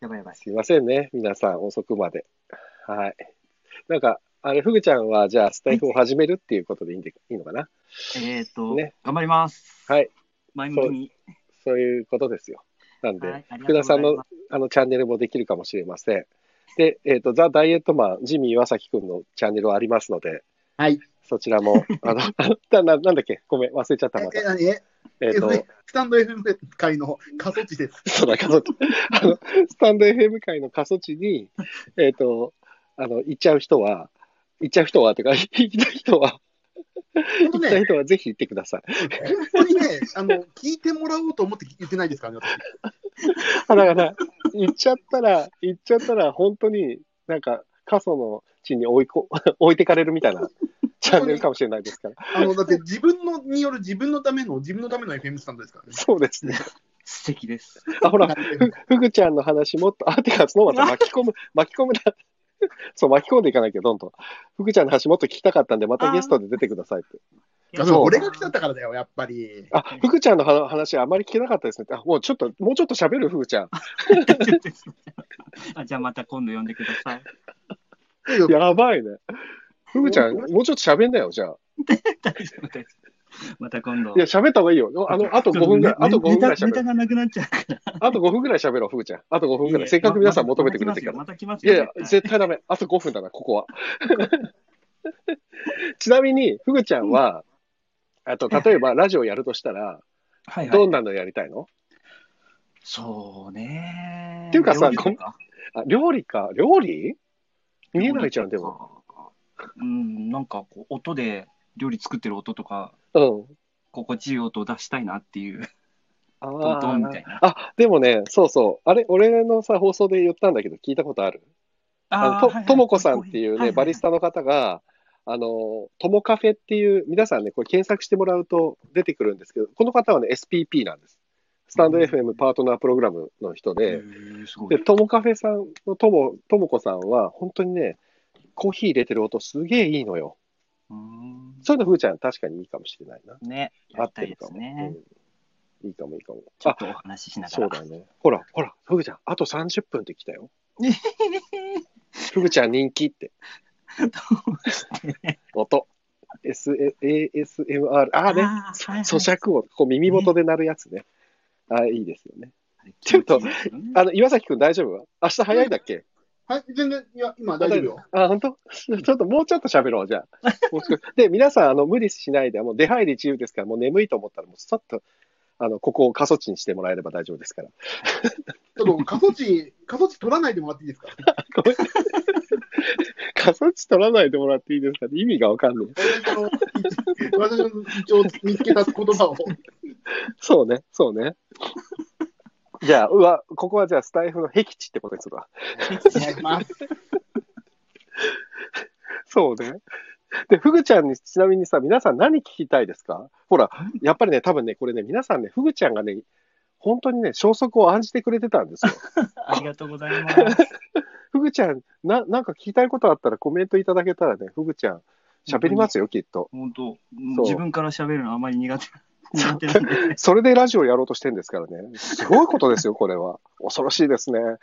B: やばいやばい。
A: すいませんね。皆さん、遅くまで。はい。なんか、あれ、ふぐちゃんは、じゃあ、スタイフを始めるっていうことでいいんでいいのかな？
B: えっ、と、
A: ね
B: 頑張ります。
A: はい。
B: 前向きに。
A: そういうことですよ。なんで、
B: はい
A: 福田さんのあのチャンネルもできるかもしれません。で、えっ、と、ザ・ダイエットマン、ジミー岩崎くんのチャンネルはありますので、
C: はい。
A: そちらも、あの、なななんだっけ？ごめん、忘れちゃった、ま
C: え、
A: た。
C: 何？え、
A: えっ、と、
C: スタンド FM 界の過疎地です。
A: そうだ、過疎地。あの、スタンド FM 界の過疎地に、えっ、と、あの、行っちゃう人は、行っちゃう人は、ってか、行きたい人は、
C: 本当
A: 行きたい
C: ね、
A: 人はぜひ行ってください。
C: 本当にね、あの、聞いてもらおうと思って言ってないですからね、私
A: あだから、行っちゃったら、行っちゃったら、本当になんか、過疎の地に置いこ 置いてかれるみたいなチャンネルかもしれないですから。
C: あの、だって自分のによる自分のための、自分のための FM スタンドですからね。
A: そうですね。
B: 素敵です。
A: あ、ほら、ふふぐちゃんの話もっと、あ、てか、そのまま巻き込む、巻き込むな。そう、巻き込んでいかないけど、どんどん。ふぐちゃんの話もっと聞きたかったんで、またゲストで出てくださいって。
C: 俺が来ちゃったからだよ、やっぱり。
A: あ、ふぐちゃんの話話あまり聞けなかったですね。あ、もうちょっと、もうちょっと喋る、ふぐちゃん。
B: あじゃあまた今度呼んでください。
A: やばいね。ふぐちゃん、もうちょっと喋んなよ、じゃあ。
B: 大丈夫です。また今度。
A: いや、喋った方がいいよ。あの、あと5分ぐらい、あと5分ぐらい喋る。
B: ネタがなくなっちゃうから。
A: あと5分ぐらい喋ろう、ふぐちゃん。あと5分ぐらい。せっかく皆さん求めてくれてるから。
B: また来ますよ。
A: いやいや、
B: 絶対
A: ダメ。あと5分だな、ここは。ちなみに、ふぐちゃんは、あと、例えばラジオやるとしたら、
B: はいはい
A: どんなのやりたいの？
B: そうね。
A: っていうかさ
B: 料理とか？
A: あ、料理か。料理？見えないじゃん、でも。
B: も。うん、なんかこう、音で料理作ってる音とか、
A: うん。
B: 心地いい音を出したいなっていう、
A: あ
B: トントンみた
A: ー
B: いな。
A: あ、でもね、そうそう。あれ、俺のさ、放送で言ったんだけど、聞いたことある？あのとともこさんっていうね、バリスタの方が、あの、ともカフェっていう、皆さんね、これ検索してもらうと出てくるんですけど、この方はね、SPP なんです。スタンド FM パートナープログラムの人で、
B: すごい
A: で、。ともカフェさんのとも、ともこさんは、本当にね、コーヒー入れてる音すげえいいのよ。
B: うん
A: そういうの、ふーちゃん確かにいいかもしれないな。
B: ね、
A: 合ってるかも。うん、いいかも、いいかも。あ、
B: ちょっとお話ししながら。
A: そうだよね。ほら、ほら、ふぐちゃん、あと30分って来たよ。ふぐちゃん人気って。音。S、A- ASMR。あーね。
B: あーはいはい
A: 咀嚼音。こう耳元で鳴るやつね。あ、いいですよね。ちょっとあの、岩崎くん大丈夫？明日早いんだっけ？
C: はい、全然、いや、今大丈夫よ。
A: あ、本当？ちょっともうちょっと喋ろう、じゃあ。で、皆さん、あの、無理しないで、もう出入り自由ですから、もう眠いと思ったら、もうさっと、あの、ここを過疎地にしてもらえれば大丈夫ですから。
C: ちょっと過疎地、過疎地取らないでもらっていいですか？
A: 過疎地取らないでもらっていいですか？意味がわかんない。
C: 私の私の一応見つけた言葉を。
A: そうね、そうね。じゃあ、うわ、ここはじゃあスタイフの僻地ってことにするわ。
C: お願いします。
A: そうね。で、ふぐちゃんに、ちなみにさ、皆さん何聞きたいですか？ほら、やっぱりね、多分ね、これね、皆さんね、ふぐちゃんがね、本当にね、消息を案じてくれてたんですよ。
B: ありがとうございます。
A: ふぐちゃん、な、なんか聞きたいことあったらコメントいただけたらね、ふぐちゃん、喋りますよ、きっと。
B: 本当、自分から喋るのあまり苦手
A: それでラジオやろうとしてるんですからね。すごいことですよ、これは。恐ろしいですね。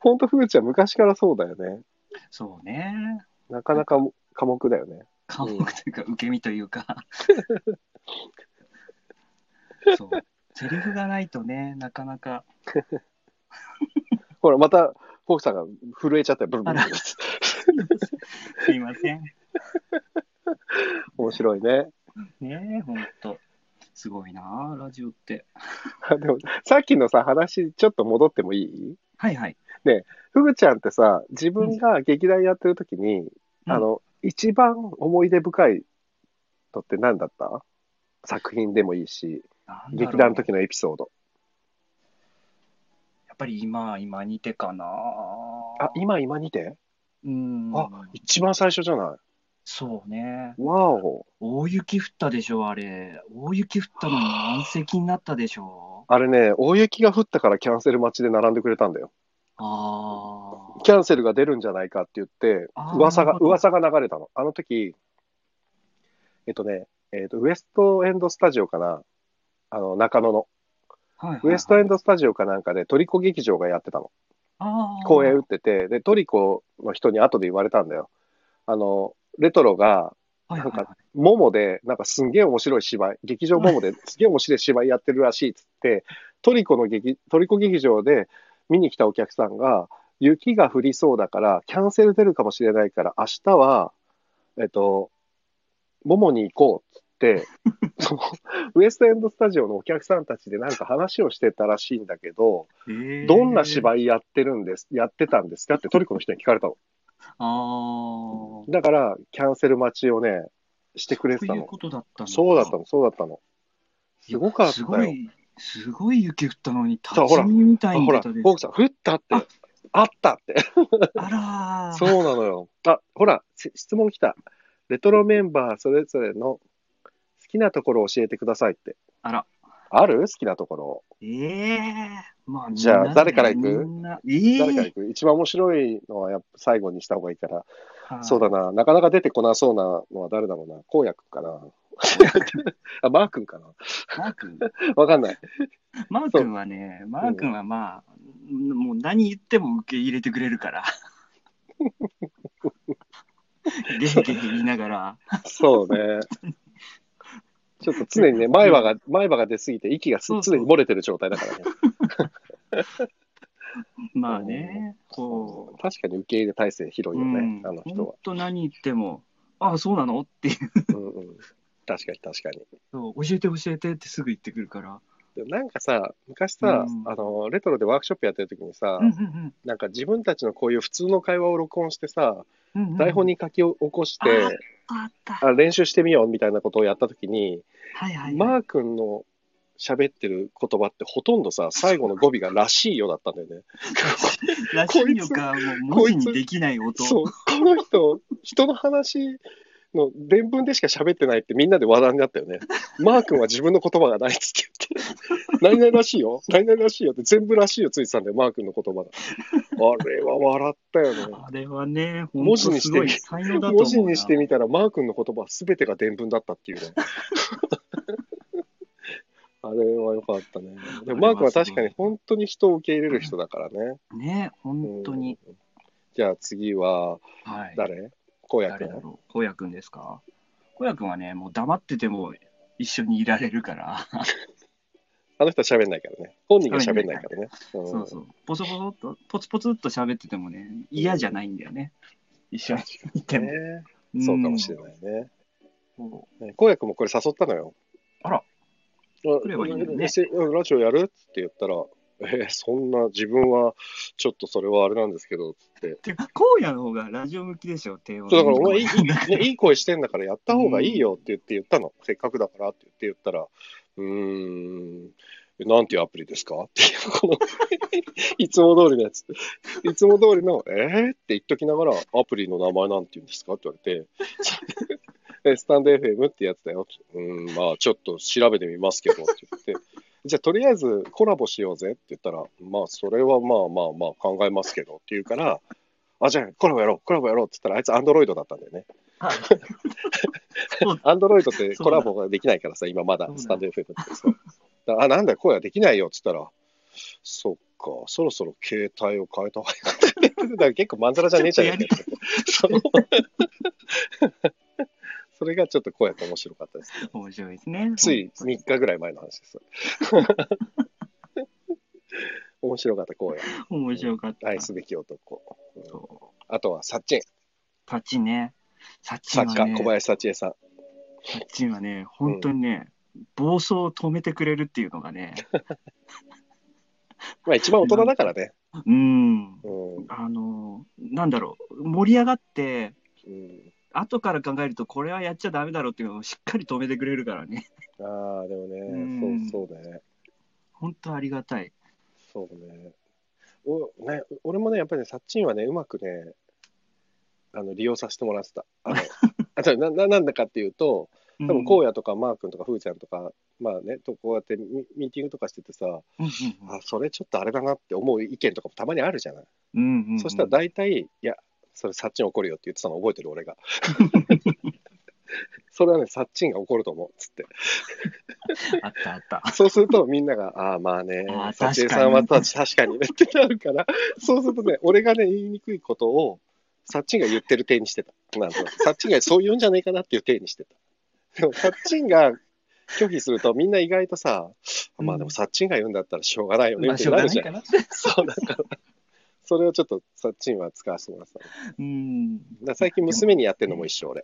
A: 本当、ふぐちゃん、昔からそうだよね。
B: そうね。
A: なかなか寡黙だよね。
B: 科目というか、受け身というか。そう。セリフがないとね、なかなか。
A: ほら、また、フォークさんが震えちゃったよ、ブルブル
B: すいません。
A: 面白いね。
B: ねえ、ほんと。すごいなあラジオって。
A: でも、さっきのさ、話、ちょっと戻ってもいい？
B: はいはい。
A: ふぐちゃんってさ、自分が劇団やってる時に、
B: うん
A: あの、一番思い出深いのって何だった？作品でもいいし、劇団の時のエピソード。
B: やっぱり今、今似てかな
A: あ、今、今にて？
B: うん。
A: あ、一番最初じゃない？
B: そうね。
A: わお。
B: 大雪降ったでしょ、あれ。大雪降ったのに満席になったでしょ。
A: あれね、大雪が降ったからキャンセル待ちで並んでくれたんだよ。
B: ああ。
A: キャンセルが出るんじゃないかって言って噂が噂が流れたの。あの時、えっとね、えっと、ウエストエンドスタジオかなあの、中野の。
B: はいはいはい
A: ウエストエンドスタジオかなんかでトリコ劇場がやってたの。公演打ってて、で、トリコの人に後で言われたんだよ。あの、レトロが、なんモモで、なんかすんげえ面白い芝居、劇場モモですげえ面白い芝居やってるらしいっつって、トリコの劇、トリコ劇場で見に来たお客さんが、雪が降りそうだから、キャンセル出るかもしれないから、明日は、えっと、モモに行こうっつって、その、ウエストエンドスタジオのお客さんたちでなんか話をしてたらしいんだけど、どんな芝居やってるんです、やってたんですかってトリコの人に聞かれたの。
B: ああ。
A: だから、キャンセル待ちをね、してくれてたの。
B: そういうことだったんだ。
A: そうだったの、そうだったの。すごかったよ。
B: すごい、すごい雪降ったのに、立ち見みたい
A: あほら、
B: に出たで
A: フォークさん、降ったって
B: あ、
A: あったって。
B: あらー
A: そうなのよ。あ、ほら、せ質問来た。レトロメンバーそれぞれの好きなところを教えてくださいって。
B: あら。
A: ある？好きなところ。
B: ええまあ、
A: じゃあ誰から行く？
B: ええ
A: 誰から行く？一番面白いのはやっぱ最後にした方がいいから。
B: はい
A: そうだな。なかなか出てこなそうなのは誰だろうな。こうやくんかな。あ、マー君かな。
B: マー君？
A: わかんない。
B: マー君はね、マー君はまあ、もう何言っても受け入れてくれるから。ゲヘゲヘ言いながら、
A: そうね。ちょっと常にね、前歯が、前歯が出すぎて息が常に漏れてる状態だからね。
B: まあね、こ
A: 確かに受け入れ体制広
B: う、
A: いよね、
B: うん
A: あの人は
B: 本。当何言っても、ああ、そうなの？っていう
A: うんうん、確かに確かに。
B: そう、教えて教えてってすぐ言ってくるから。
A: でもなんかさ、昔さ、
B: うん
A: あの、レトロでワークショップやってる時にさ、
B: うんうん
A: なんか自分たちのこういう普通の会話を録音してさ、
B: うんうんうん
A: 台本に書き起こして、
B: あった。
A: あ練習してみようみたいなことをやった時に、
B: はいはい、はい。
A: マー君の喋ってる言葉ってほとんどさ、最後の語尾がらしいよだったんだよね。
B: らしいのか、もう文字にできない音。
A: そう、この人、人の話の伝文でしか喋ってないってみんなで話題になったよね。マー君は自分の言葉がないっつって言って、何々らしいよ、何々らしいよって全部らしいよついてたんだよ、マー君の言葉が。あれは笑ったよね。
B: あれはね、本
A: 文
B: 当
A: 字にして。文字にしてみたら、マー君の言葉は全てが伝文だったっていうね。あれは良かったね。でもマー君は確かに本当に人を受け入れる人だからね。
B: ね、本当に。
A: うん。じゃあ次は
B: はい。
A: 誰、く
B: ろう。こう？やくんですか？こうやくんはね、もう黙ってても一緒にいられるから、
A: あの人は喋んないからね。本人が喋んないからね。うん
B: そうそう、ポソポソっと、ポツポツっと喋っててもね、嫌じゃないんだよね。一緒にいても。
A: ねそうかもしれ
B: い。
A: ないね。荒野君もこれ誘ったのよ。
B: あら。
A: あ
B: 来ればいいのにね。
A: えラジオやる？って言ったら、えーそんな自分はちょっとそれはあれなんですけど、つって。
B: うてか、荒野の方がラジオ向きでしょ、低音
A: そうだからお前いい いい,、
B: ね
A: ね、いい声してんだからやった方がいいよって言って言ったの。せっかくだからって言って言ったら、うーん、なんていうアプリですか？っていう、この、いつも通りのやつ。いつも通りの、えー、って言っときながら、アプリの名前なんて言うんですか？って言われて、えスタンド FM ってやつだよ。うん、まあちょっと調べてみますけどって言って、じゃあとりあえずコラボしようぜって言ったら、まあそれはまあまあまあ考えますけどって言うから、あ、じゃあコラボやろう、コラボやろうって言ったら、あいつアンドロイドだったんだよね。アンドロイドってコラボができないからさ、今まだスタンド FM ってさ。あ、なんだよ、声はできないよって言ったら、そっか、そろそろ携帯を変えた方がいいかって。だから結構まんざらじゃねえじゃねえか。それがちょっと声が面白かったです。
B: 面白いですね。
A: つい3日ぐらい前の話です。面白かった、声が。
B: 面白かった。
A: 愛すべき男。うん
B: そう
A: あとは、サッチン。
B: タッチンね。タッチン
A: 作家、小林幸恵さん。
B: タッチンはね、本当にね、暴走を止めてくれるっていうのがね、
A: まあ一番大人だからね。
B: うん、
A: うん。
B: あの、なんだろう、盛り上がって、
A: うん
B: 後から考えると、これはやっちゃダメだろうっていうのをしっかり止めてくれるからね、
A: ああ、でもね、
B: うん
A: そうそうね。
B: 本当ありがたい。
A: そうね。おね俺もね、やっぱりね、サッチンはね、うまくね、あの利用させてもらってた。あの あとなななんだかっていうと、多分荒野とかマー君とかふーちゃんとか、まあね、とこうやってミミーティングとかしててさ、
B: うんうん
A: あ、それちょっとあれだなって思う意見とかもたまにあるじゃない。
B: うんうんうん
A: そしたら大体、いや、それサッチン怒るよって言ってたの覚えてる、俺が。それはね、サッチンが怒ると思う、つって。
B: あったあった。
A: そうするとみんなが、ああ、まあねサチエさんは確確かにねってなるから、そうするとね、俺がね、言いにくいことを、サッチンが言ってる体にしてた。なんサッチンがそう言うんじゃないかなっていう体にしてた。でも、サッチンが拒否すると、みんな意外とさ、まあでも、サッチンが言うんだったらしょうがないよね
B: まあ、
A: って
B: しょう
A: なるじゃん。
B: がないかな。
A: そうだから、それをちょっと、サッチンは使わせてもらってた
B: うん。
A: ら最近娘にやってるのも一緒、俺。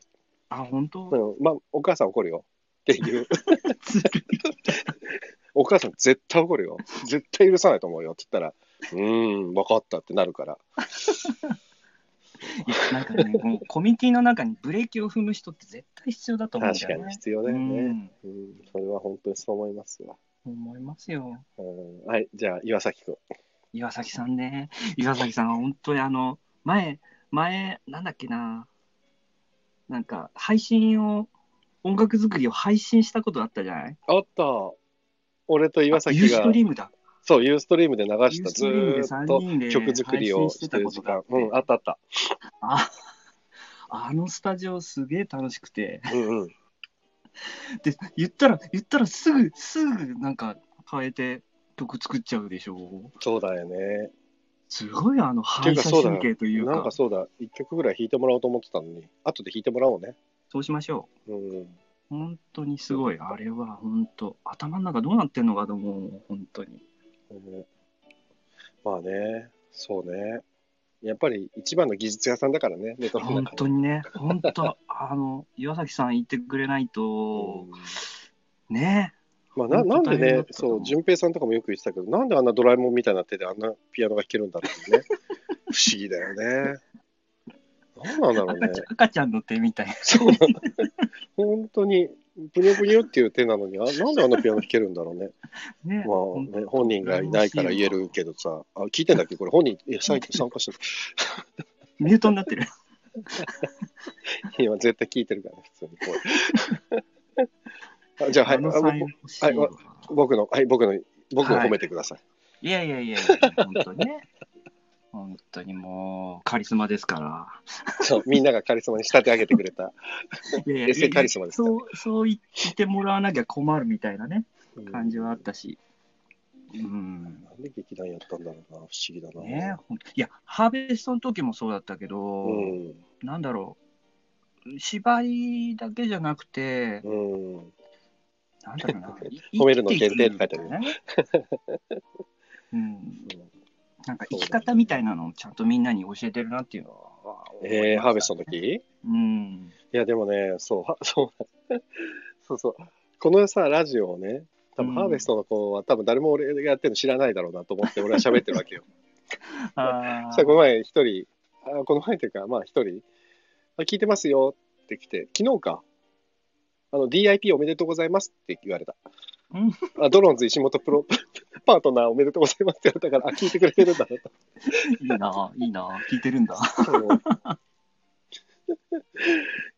B: あ、本当？
A: うん、まあ、お母さん怒るよっていう。お母さん絶対怒るよ。絶対許さないと思うよって言ったら、うーん、分かったってなるから。
B: いやなんかね、このコミュニティの中にブレーキを踏む人って絶対必要だと思うんだ
A: 確
B: よね。
A: かに必要だよね。
B: うん
A: うん、それは本当にそう思いますわ。
B: 思いますよ。
A: うん、はい、じゃあ、岩崎くん。
B: 岩崎さんね。岩崎さんは本当にあの、前、前、なんだっけな。なんか、配信を、音楽作りを配信したことあったじゃない？
A: あった。俺と岩崎が
B: ユースト、リームだ。
A: そう、ユーストリームで流した、
B: ユース
A: ず
B: トリームで
A: ーっと
B: 三人で
A: 曲作りをしてる時間。うん、あったあった。
B: ああのスタジオすげえ楽しくて。
A: うんうん。
B: で、言ったら、言ったらすぐ、すぐなんか変えて曲作っちゃうでしょ。
A: そうだよね。
B: すごいあの反射神経というか
A: なんか、そうだ、一曲ぐらい弾いてもらおうと思ってたのに、後で弾いてもらおうね。
B: そうしましょ
A: うん。
B: う。本当にすごい。あれは本当、頭の中どうなってんのかと思う。本当に。
A: ねまあね、そうね。やっぱり一番の技術屋さんだからね、ネトロの
B: 本
A: 中
B: 当にね、本当、あの、岩崎さん言ってくれないと、ね。
A: まあ、ななんでねそう、淳平さんとかもよく言ってたけど、なんであんなドラえもんみたいな手であんなピアノが弾けるんだろうね。不思議だよね。なんなんだろうね
B: 赤。ちゃん赤ちゃんの手みたいな。
A: そうなんだ。本当に、ぷにょぷにょっていう手なのに、あなんであんなピアノ弾けるんだろうね。
B: ね。
A: まあ、ね、本人がいないから言えるけどさ、あ聞いてんだっけ？これ本人、いや、最近参加して
B: ミュートになってる。
A: る。今絶対聞いてるからね、普通に。あじゃあ、はい、はい僕の、はい、僕の、僕を褒めてください。
B: いやいやいやいや、本当にね。本当にもう、カリスマですから。
A: そう、みんながカリスマに仕立て上げてくれた。
B: いやいや
A: エセカリスマですから
B: そう、そう言ってもらわなきゃ困るみたいなね、感じはあったし。うん。
A: なんで劇団やったんだろうな、不思議だな。
B: ねいや、ハーベストの時もそうだったけど、
A: うん。
B: なんだろう、芝居だけじゃなくて、
A: うん。
B: なんだろうな。い
A: 褒めるの限定って書いてある
B: ね。うん。
A: うん
B: なんか生き方みたいなのをちゃんとみんなに教えてるなっていうのは。
A: えー、ハーベストの時？い
B: うん。
A: や、でもね、そう、はそう、そうそう。このさ、ラジオをね、多分
B: うん
A: ハーベストの子は多分誰も俺がやってるの知らないだろうなと思って俺は喋ってるわけよ。
B: あ
A: そしたらこの前一人、あこの前っていうか、まあ一人、あ聞いてますよって来て、昨日か、あの、DIP おめでとうございますって言われた。
B: うん
A: あドローンズ石本プロ パートナーおめでとうございますって言われたから、あ、聞いてくれてるんだなと。
B: いいな、いいな、聞いてるんだ。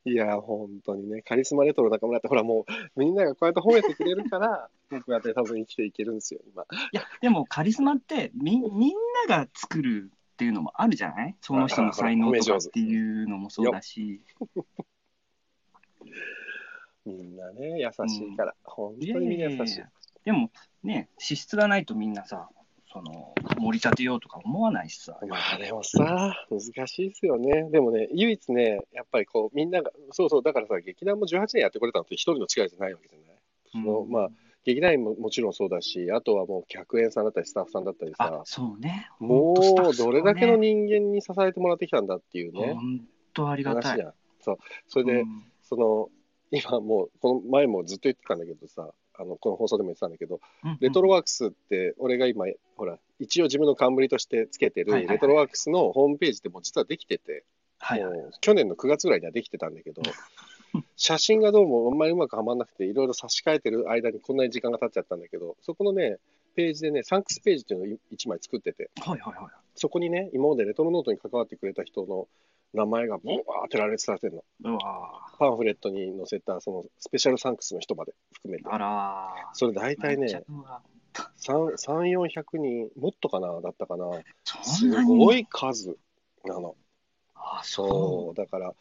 A: いや、本当にね、カリスマレトロ中村って、ほらもう、みんながこうやって褒めてくれるから、僕やって多分生きていけるんですよ、今。
B: いや、でもカリスマってみみんなが作るっていうのもあるじゃない？その人の才能とかっていうのもそうだし。
A: みんなね、優しいから、本当にみんな優しい。
B: でもね、資質がないとみんなさ、その、盛り立てようとか思わないしさ。
A: まあでもさ、難しいですよね。でもね、唯一ね、やっぱりこう、みんなが、そうそう、だからさ、劇団も18年やってこれたのって一人の力じゃないわけじゃない？そのまあ、劇団員ももちろんそうだし、あとはもう客演さんだったり、スタッフさんだったり
B: あ
A: さ、、
B: そうね。
A: もうどれだけの
B: ね
A: 人間に支えてもらってきたんだっていうね、
B: 本当ありがたい。
A: 話じゃん。そう。それで、
B: うん
A: その、今もう、この前もずっと言ってたんだけどさ、あの、この放送でも言ってたんだけど、レトロワークスって、俺が今、ほら、一応自分の冠としてつけてるレトロワークスのホームページでも実はできてて、
B: はいはい。
A: もう去年の9月ぐらいにはできてたんだけど、写真がどうもあんまりうまくはまんなくて、いろいろ差し替えてる間にこんなに時間が経っちゃったんだけど、そこのね、ページでね、サンクスページっていうのを1枚作ってて、
B: はいはいはい。
A: そこにね、今までレトロノートに関わってくれた人の名前がブワーって羅列されてるの。
B: うわ
A: パンフレットに載せた、そのスペシャルサンクスの人まで含めて
B: ー。あらー。
A: それ大体ね
B: めっちゃ、うわ
A: 3、3 400人、もっとかな、だったかな。
B: そ
A: すごい数なの。
B: あ、
A: そ。
B: そう
A: だから、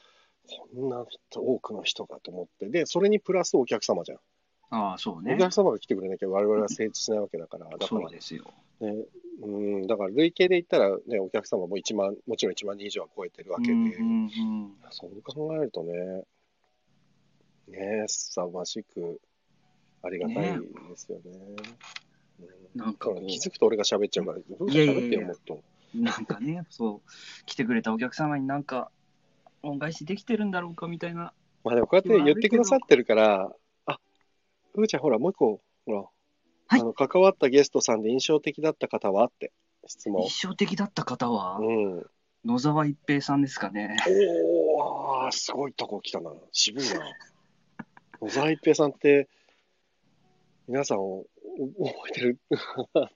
A: こんな人多くの人かと思って。で、それにプラスお客様じゃん。
B: う。ああ、そうね
A: お。客様が来てくれなきゃ我々は成立しないわけだから。だから
B: そうですよ。
A: ね、うん、だから累計で言ったらね、お客様も1万、もちろん1万人以上は超えてるわけで。
B: うんうんうん
A: そう考えるとね、ねすさまじくありがたいですよね。うん
B: なんか
A: 気づくと俺が喋っちゃうから、どうってよ、もっと。
B: なんかね、そう、来てくれたお客様になんか、恩返しできてるんだろうかみたいな。
A: まあでもこうやって言ってくださってるから、あ、ふーちゃんほら、もう一個、ほら、
B: はい
A: あの関わったゲストさんで印象的だった方はって質問。
B: 印象的だった方は、
A: うん。
B: 野沢一平さんですかね。
A: おー、すごいとこ来たな。渋いな。野沢一平さんって、皆さんをお覚えてるっ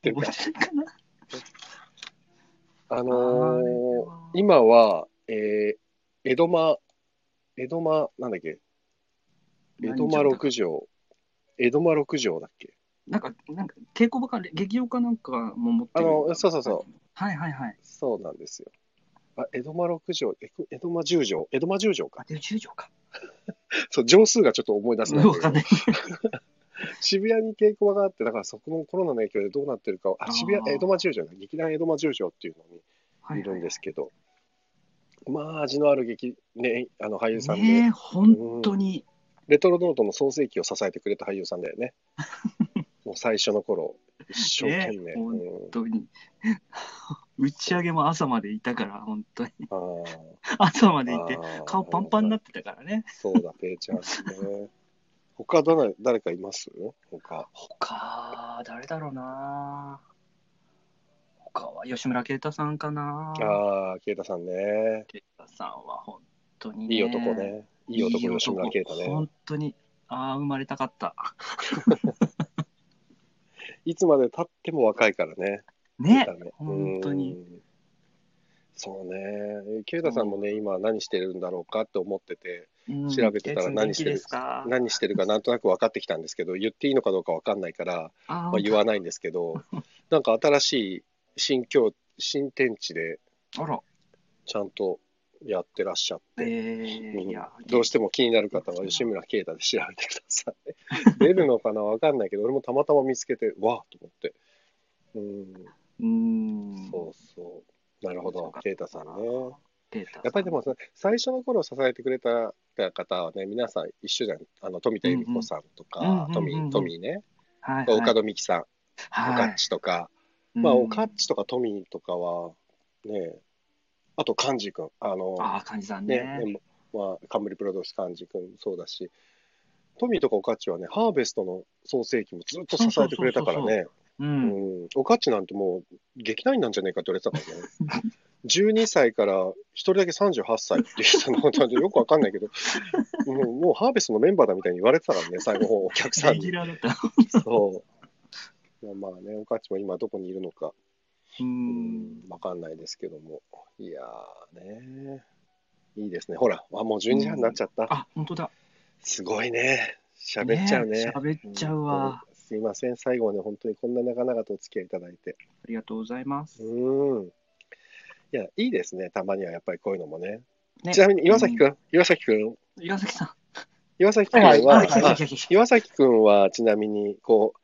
A: ていうか
B: 覚え、てるかな？
A: あ
B: あ
A: のー
B: れは
A: 今は、えー、江戸間、江戸間、なんだっけ、江戸間六条、江戸間六条だっけ？
B: なんか、なんか、稽古場か、劇場かなんかも持ってる。
A: あのそうそうそう。
B: はいはいはい。
A: そうなんですよ。あ、江戸間六条、え江戸間十条、江戸間十条か
B: あ、。で、十条か。
A: そう、条数がちょっと思い出せないんだけど
B: わかんない。
A: 渋谷に稽古場があって、だからそこのコロナの影響でどうなってるかを、あ、渋
B: あー
A: 谷、江戸間十条だ、劇団江戸間十条っていうの
B: はい
A: にいるんですけど、まあ、味のある劇、ね、あの俳優さんで、
B: ねえ、本当に。
A: レトロノートの創世記を支えてくれた俳優さんだよね。もう最初の頃、一生懸命。
B: 本当に。打ち上げも朝までいたから、本当に。朝までいて、顔パンパンになってたからね。
A: そうだ、ペイちゃんね。他誰誰かいます？他。
B: 他、誰だろうな他は吉村啓太さんかな
A: ああ、ケイタさんね。
B: 啓太さんは本当にね。
A: いい男ね。いい男、吉村啓太ね
B: 本。当に。ああ、生まれたかった。
A: いつまで経っても若いからね。
B: ね
A: ね
B: 本当に。
A: うんそうね。ケイタさんもね、今何してるんだろうかって思ってて、
B: うん
A: 調べてたら何してる何してるかなんとなく分かってきたんですけど、言っていいのかどうか分かんないから、
B: あー
A: まあ、言わないんですけど、なんか新しい新境、新天地でちゃんとやってらっしゃって、
B: えー、
A: どうしても気になる方は吉村啓太で調べてください。出るのかな分かんないけど、俺もたまたま見つけて、わーと思って。うん、
B: うーん。
A: そうそう。なるほど、啓太さんね。やっぱりでもさ、最初の頃支えてくれたた方はね、皆さん一緒じゃん。あの、富田由美子さんとか、
B: うんうんうん
A: トミーね、
B: はい、
A: 岡戸美希さん、お
B: はい。
A: かっちとか、まあ、
B: うん。
A: おかっちとかトミーとかは、ね、あと、幹事君、あの、
B: ああ、感じさん
A: ね、
B: ね。
A: ねまあ、冠プロデュース幹事君もそうだし、トミーとかおかっちはね、ハーベストの創世期もずっと支えてくれたからね、おかっちなんてもう、劇団員なんじゃねえかって言われてたからね。12歳から1人だけ38歳っていう人のことでよくわかんないけど、もうもうハーベストのメンバーだみたいに言われてたからね、最後お客さんに。そう。まあまあね、おかっちも今どこにいるのか、
B: う。
A: うんん、わかんないですけども。いやーね、いいですね。ほら、あもう12時半になっちゃった。
B: あ、本当だ。
A: すごいね。喋っちゃうね。
B: ね喋っちゃうわ。
A: すいません、最後はね、本当にこんな長々とお付き合いいただいて。
B: ありがとうございます。
A: うん。いや、いいですね、たまにはやっぱりこういうのもね。
B: ね
A: ちなみに岩崎くん、岩崎くん、
B: 岩崎さん。
A: 岩崎くんは、岩崎くんはちなみに、こう、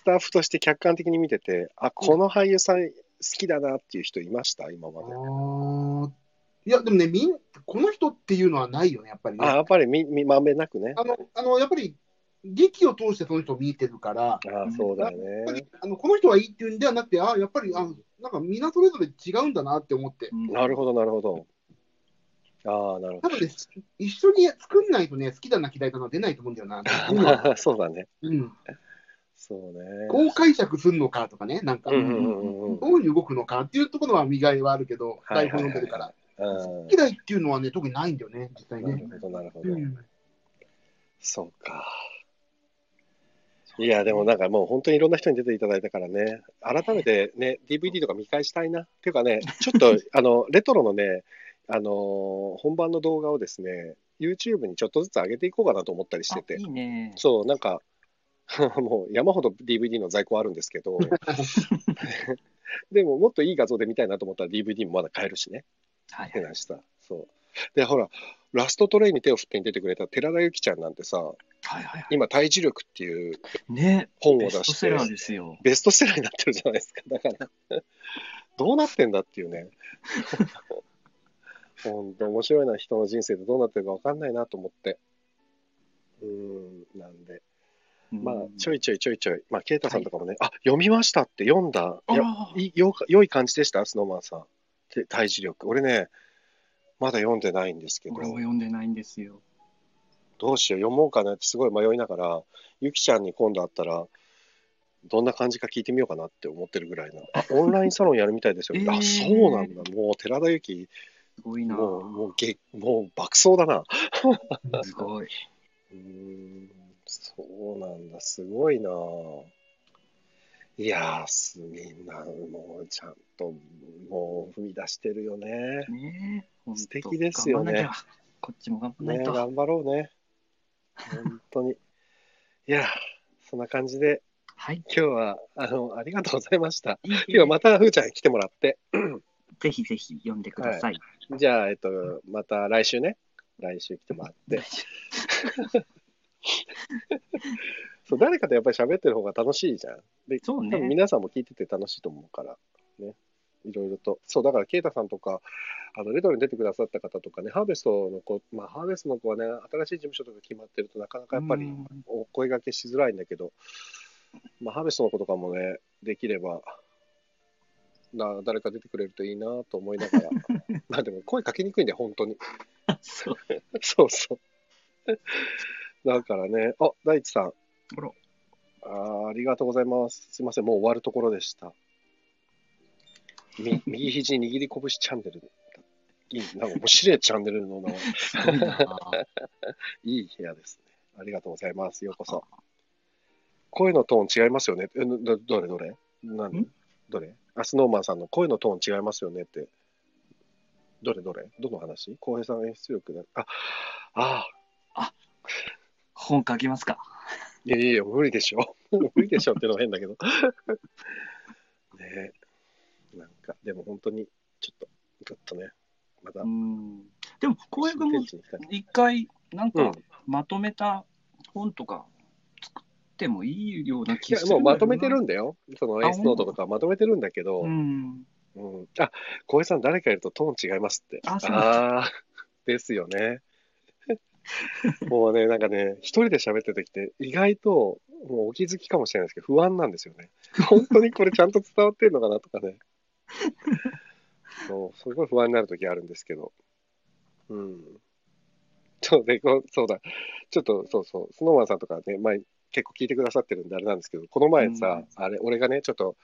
A: スタッフとして客観的に見てて、あ、この俳優さん好きだなっていう人いました？今まで。
C: いや、でもね、みんこの人っていうのはないよね、やっぱりね。
A: あ、やっぱりみ、み、まんべんなくね。
C: あの、あのやっぱり、劇を通してその人を見てるから、
A: あそうだよ
C: やっぱり
A: ね。
C: あのこの人はいいっていうんではなくて、あやっぱりあなんかみんなそれぞれ違うんだなって思って、
A: なるほど、なるほど。ああ、なるほ
C: 多分ね、一緒に作んないとね、好きだな、嫌いだな、出ないと思うんだよな。
A: ど。そうだね。
C: うん、
A: そうね。
C: こう解釈するのかとかね、なんか、
A: うんうんうんうん
C: どういうふうに動くのかっていうところは磨いはあるけど、台本読んでるから。
A: うん
C: 嫌いっていうのはね、特にないんだよね、実際ね。
A: なるほど、なるほど。
C: うん
A: そうか。いや、でもなんかもう本当にいろんな人に出ていただいたからね、改めてね、DVD とか見返したいな。っていうかね、ちょっと あのレトロのね、あのー本番の動画をですね、YouTube にちょっとずつ上げていこうかなと思ったりしてて
B: あい、いね。
A: そう、なんか、もう山ほど DVD の在庫あるんですけど、でももっといい画像で見たいなと思ったら DVD もまだ買えるしね。
B: はい
A: しさ。そう。で、ほら、ラストトレインに手を振ってに出てくれた寺田由紀ちゃんなんてさ、
B: はいはいは
A: 今、体重力っていう
B: い。ね。
A: 本を出
B: ベスト
A: して
B: セラ、ーですよ。
A: ベストセラーになってるじゃないですか。だから、どうなってんだっていうね。本当面白いな、人の人生でどうなってるか分かんないなと思って。うーん、なんで。まあ、ちょ
B: い。
A: いちょいちょいちょい、まあ、ケイタさんとかもね、あ、読みましたって読んだ。いよ良い感じでした？スノーマンさん。で体重力。俺ね、まだ読んでないんですけど。
B: 俺も読んでないんですよ。
A: どうしよう、読もうかなってすごい迷いながら、ゆきちゃんに今度会ったら、どんな感じか聞いてみようかなって思ってるぐらいな。あ、オンラインサロンやるみたいですよ。
B: えー
A: あ、そうなんだ。もう寺田由紀、
B: すごいな。
A: もう、もう、げもう爆走だな。
B: すごい。
A: うーん、そうなんだ。すごいな。いやー、すみんな、もうちゃんと、もう踏み出してるよね。
B: ねえ。
A: 素敵ですよね
B: 頑張んなきゃこっちも頑張んな
A: ね
B: いと。
A: 頑張ろうね。本当に。いやー、そんな感じで、
B: はい。
A: 今日は、あの、ありがとうございました。今日はまた、ふーちゃんに来てもらって。
B: ぜひぜひ読んでください。
A: じゃあ、えっと、また来週ね。来週来てもらって。そう、誰かとやっぱり喋ってる方が楽しいじゃん。で、
B: そうね
A: 多分皆さんも聞いてて楽しいと思うから、ね。いろいろと。そう、だから、ケイタさんとか、あの、レトロに出てくださった方とかね、ハーベストの子、まあ、ハーベストの子はね、新しい事務所とか決まってるとなかなかやっぱり
B: うん
A: お声掛けしづらいんだけど、まあ、ハーベストの子とかもね、できれば、な誰か出てくれるといいなと思いながら、まあでも声かけにくいんだよ、本当に。
B: そう。
A: そうそう。だからね、あ、大地さん。
B: あら
A: あーありがとうございます。すいません、もう終わるところでした。み 右肘握り拳チャンネル。いい、なんか面白いチャンネルの名前。
B: いな。
A: いい部屋ですね。ありがとうございます。ようこそ。声のトーン違いますよね。えどどれどれ？何
B: ん
A: どれ？あ、スノーマンさんの声のトーン違いますよねって。どれどれ？どの話？浩平さん演出力だ。あ、ああ、
B: 本書きますか？
A: いやいやいや、無理でしょ。無理でしょっていうのは変だけど。ねえ。なんか、でも本当に、ちょっと、ちょっとね、また
B: う、ん。でも、浩平君も一回、なん
A: う
B: か
A: ん、
B: まとめた本とか作ってもいいようない気
A: や
B: がする
A: もうまとめてる
B: ん
A: んだよ。その
B: あ
A: エースノートとかまとめてるんだけど。
B: うん。
A: うん、あ、小平さん、誰かいるとトーン違いますって。
B: あそう
A: ですよね。もうね、なんかね、一人で喋ってる時って、意外と、もうお気づきかもしれないですけど、不安なんですよね。本当にこれちゃんと伝わってるのかなとかね。そう、すごい不安になる時あるんですけど。うん。そうで、こうそうだ。ちょっと、そうそう、スノーマンさんとかね、前、結構聞いてくださってるんであれなんですけど、この前さ、あれ、俺がね、ちょっと、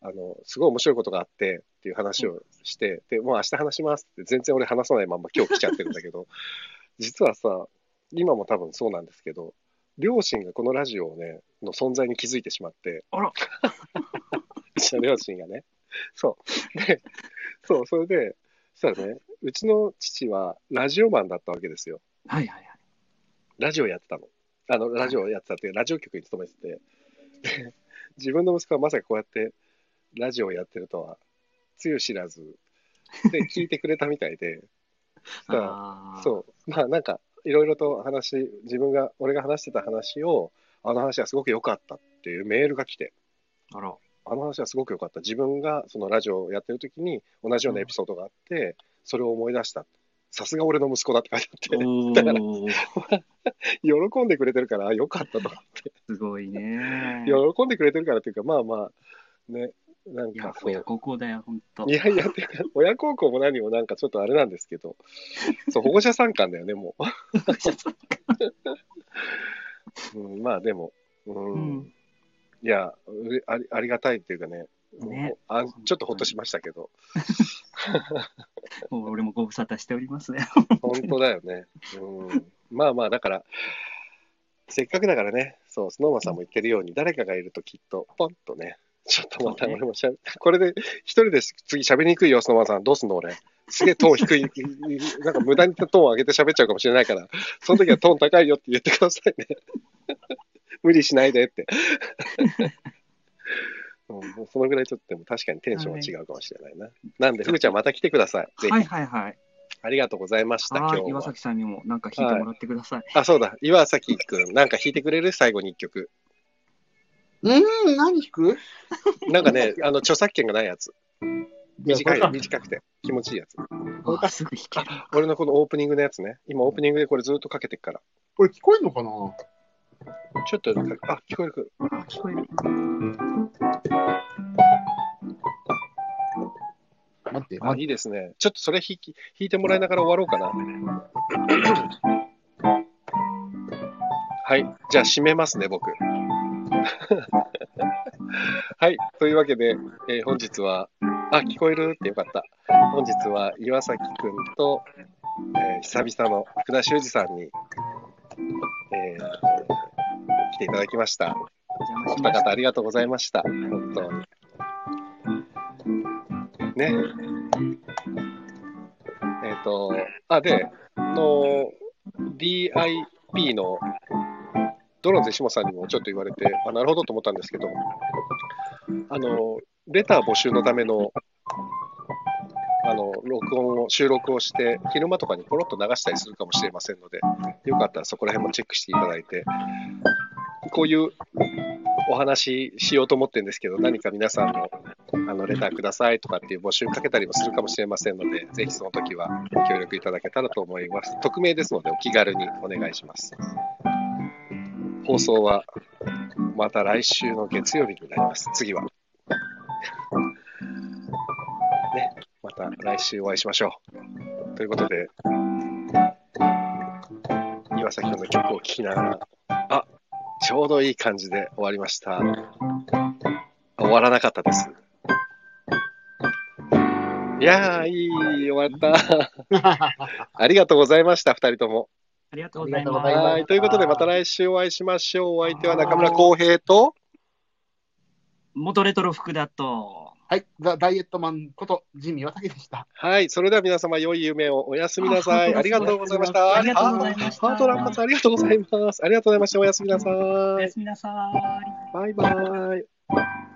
A: あの、すごい面白いことがあってっていう話をして、で、もう明日話しますって全然俺話さないまんま今日来ちゃってるんだけど、実はさ、今も多分そうなんですけど、両親がこのラジオをね、の存在に気づいてしまって、
B: あら
A: うちの両親がね。そう。で、そう、それで、そしたらね、うちの父はラジオマンだったわけですよ。
B: はいはいはい。
A: ラジオやってたの。あの、ラジオやってたっていう、ラジオ局に勤めてて、で自分の息子はまさかこうやってラジオをやってるとは、つゆ知らず、で、聞いてくれたみたいで、そう、まあなんか、いろいろと話、自分が、俺が話してた話を、あの話はすごく良かったっていうメールが来て、
B: あら。
A: あの話はすごく良かった。自分がそのラジオをやってる時に同じようなエピソードがあって、それを思い出した。さすが俺の息子だって書いてあって、
B: お
A: だから
B: ー、
A: 喜んでくれてるから、あ良かったと思って。
B: すごいね。
A: 喜んでくれてるからっていうか、まあまあ、ね、なんか、そう
B: 親孝行だよ、ほんと
A: い。やいや、ってか、親孝行も何もなんかちょっとあれなんですけど、そう、保護者参観だよね、もう。うん、まあでも、うん、
B: うん
A: いやあり、ありがたいっていうかね、
B: ね
A: あちょっとほっとしましたけど、
B: もう俺もご無沙汰しておりますね。
A: 本当だよね。うん、まあまあ、だから、せっかくだからね、そう、スノーマンさんも言ってるように、誰かがいるときっと、ポンとね、ちょっとまた
B: そうね
A: 俺もしゃべ、これで一人で次喋りにくいよ、スノーマンさん、どうすんの俺？すげえトーン低い、なんか無駄にトーン上げて喋っちゃうかもしれないから、その時はトーン高いよって言ってくださいね。無理しないでって。うん、もうそのぐらいちょっとでも確かにテンションは違うかもしれないな。なんで、ふぐちゃんまた来てください。ぜひ。
B: はいはいはい。
A: ありがとうございました、今
B: はい、
A: 日は。
B: 岩崎さんにもなんか弾いてもらってください。
A: あ、そうだ。岩崎くん、なんか弾いてくれる？最後に一曲。
C: うーん、何弾く？
A: なんかね、あの、著作権がないやつ。短い、短くて気持ちいいやつ。
B: あすぐ弾ける。
A: 俺のこのオープニングのやつね。今オープニングでこれずっとかけてっから。
C: これ聞こえるのかな？
A: ちょっと、あ、聞こえる。
B: あ、聞こえる。
C: 待って、
A: あ、いいですね。ちょっとそれ弾き、弾いてもらいながら終わろうかな。はい。じゃあ締めますね、僕。はい。というわけで、えー本日は、あ、聞こえる？ってよかった。本日は岩崎くんと、えー久々の福田修二さんに、えー来ていただきました。
B: お
A: 二。方ありがとうございました。本当に。ね。えっ、と、あ、で、の、DIP のドローンズ石本さんにもちょっと言われて、あ、なるほどと思ったんですけど、あの、レター募集のための、あの、録音を、収録をして、昼間とかにポロッと流したりするかもしれませんので、よかったらそこら辺もチェックしていただいて、こういうお話ししようと思ってるんですけど、何か皆さんのあのレターくださいとかっていう募集かけたりもするかもしれませんので、ぜひその時はご協力いただけたらと思います。匿名ですのでお気軽にお願いします。放送はまた来週の月曜日になります。次は。ね、また来週お会いしましょう。ということで、岩崎君の曲を聴きながら、あちょうどいい感じで終わりました。終わらなかったです。いやー、いい、終わった。ありがとうございました、二人とも。
B: ありがとうございます。
A: はい、ということで、また来週お会いしましょう。お相手は中村浩平と、
B: 元レトロ福田と、
C: はい、ザ・ダイエットマンことジミー岩崎でした。
A: はい、それでは皆様、良い夢をおやすみなさい。あ
B: あ
A: りがとうございました。
B: ありがとうございました
A: ハート乱発ありがとうございます。ありがとうございました。おやす。みなさい。
B: おやす。みなさい。
A: バイバイ。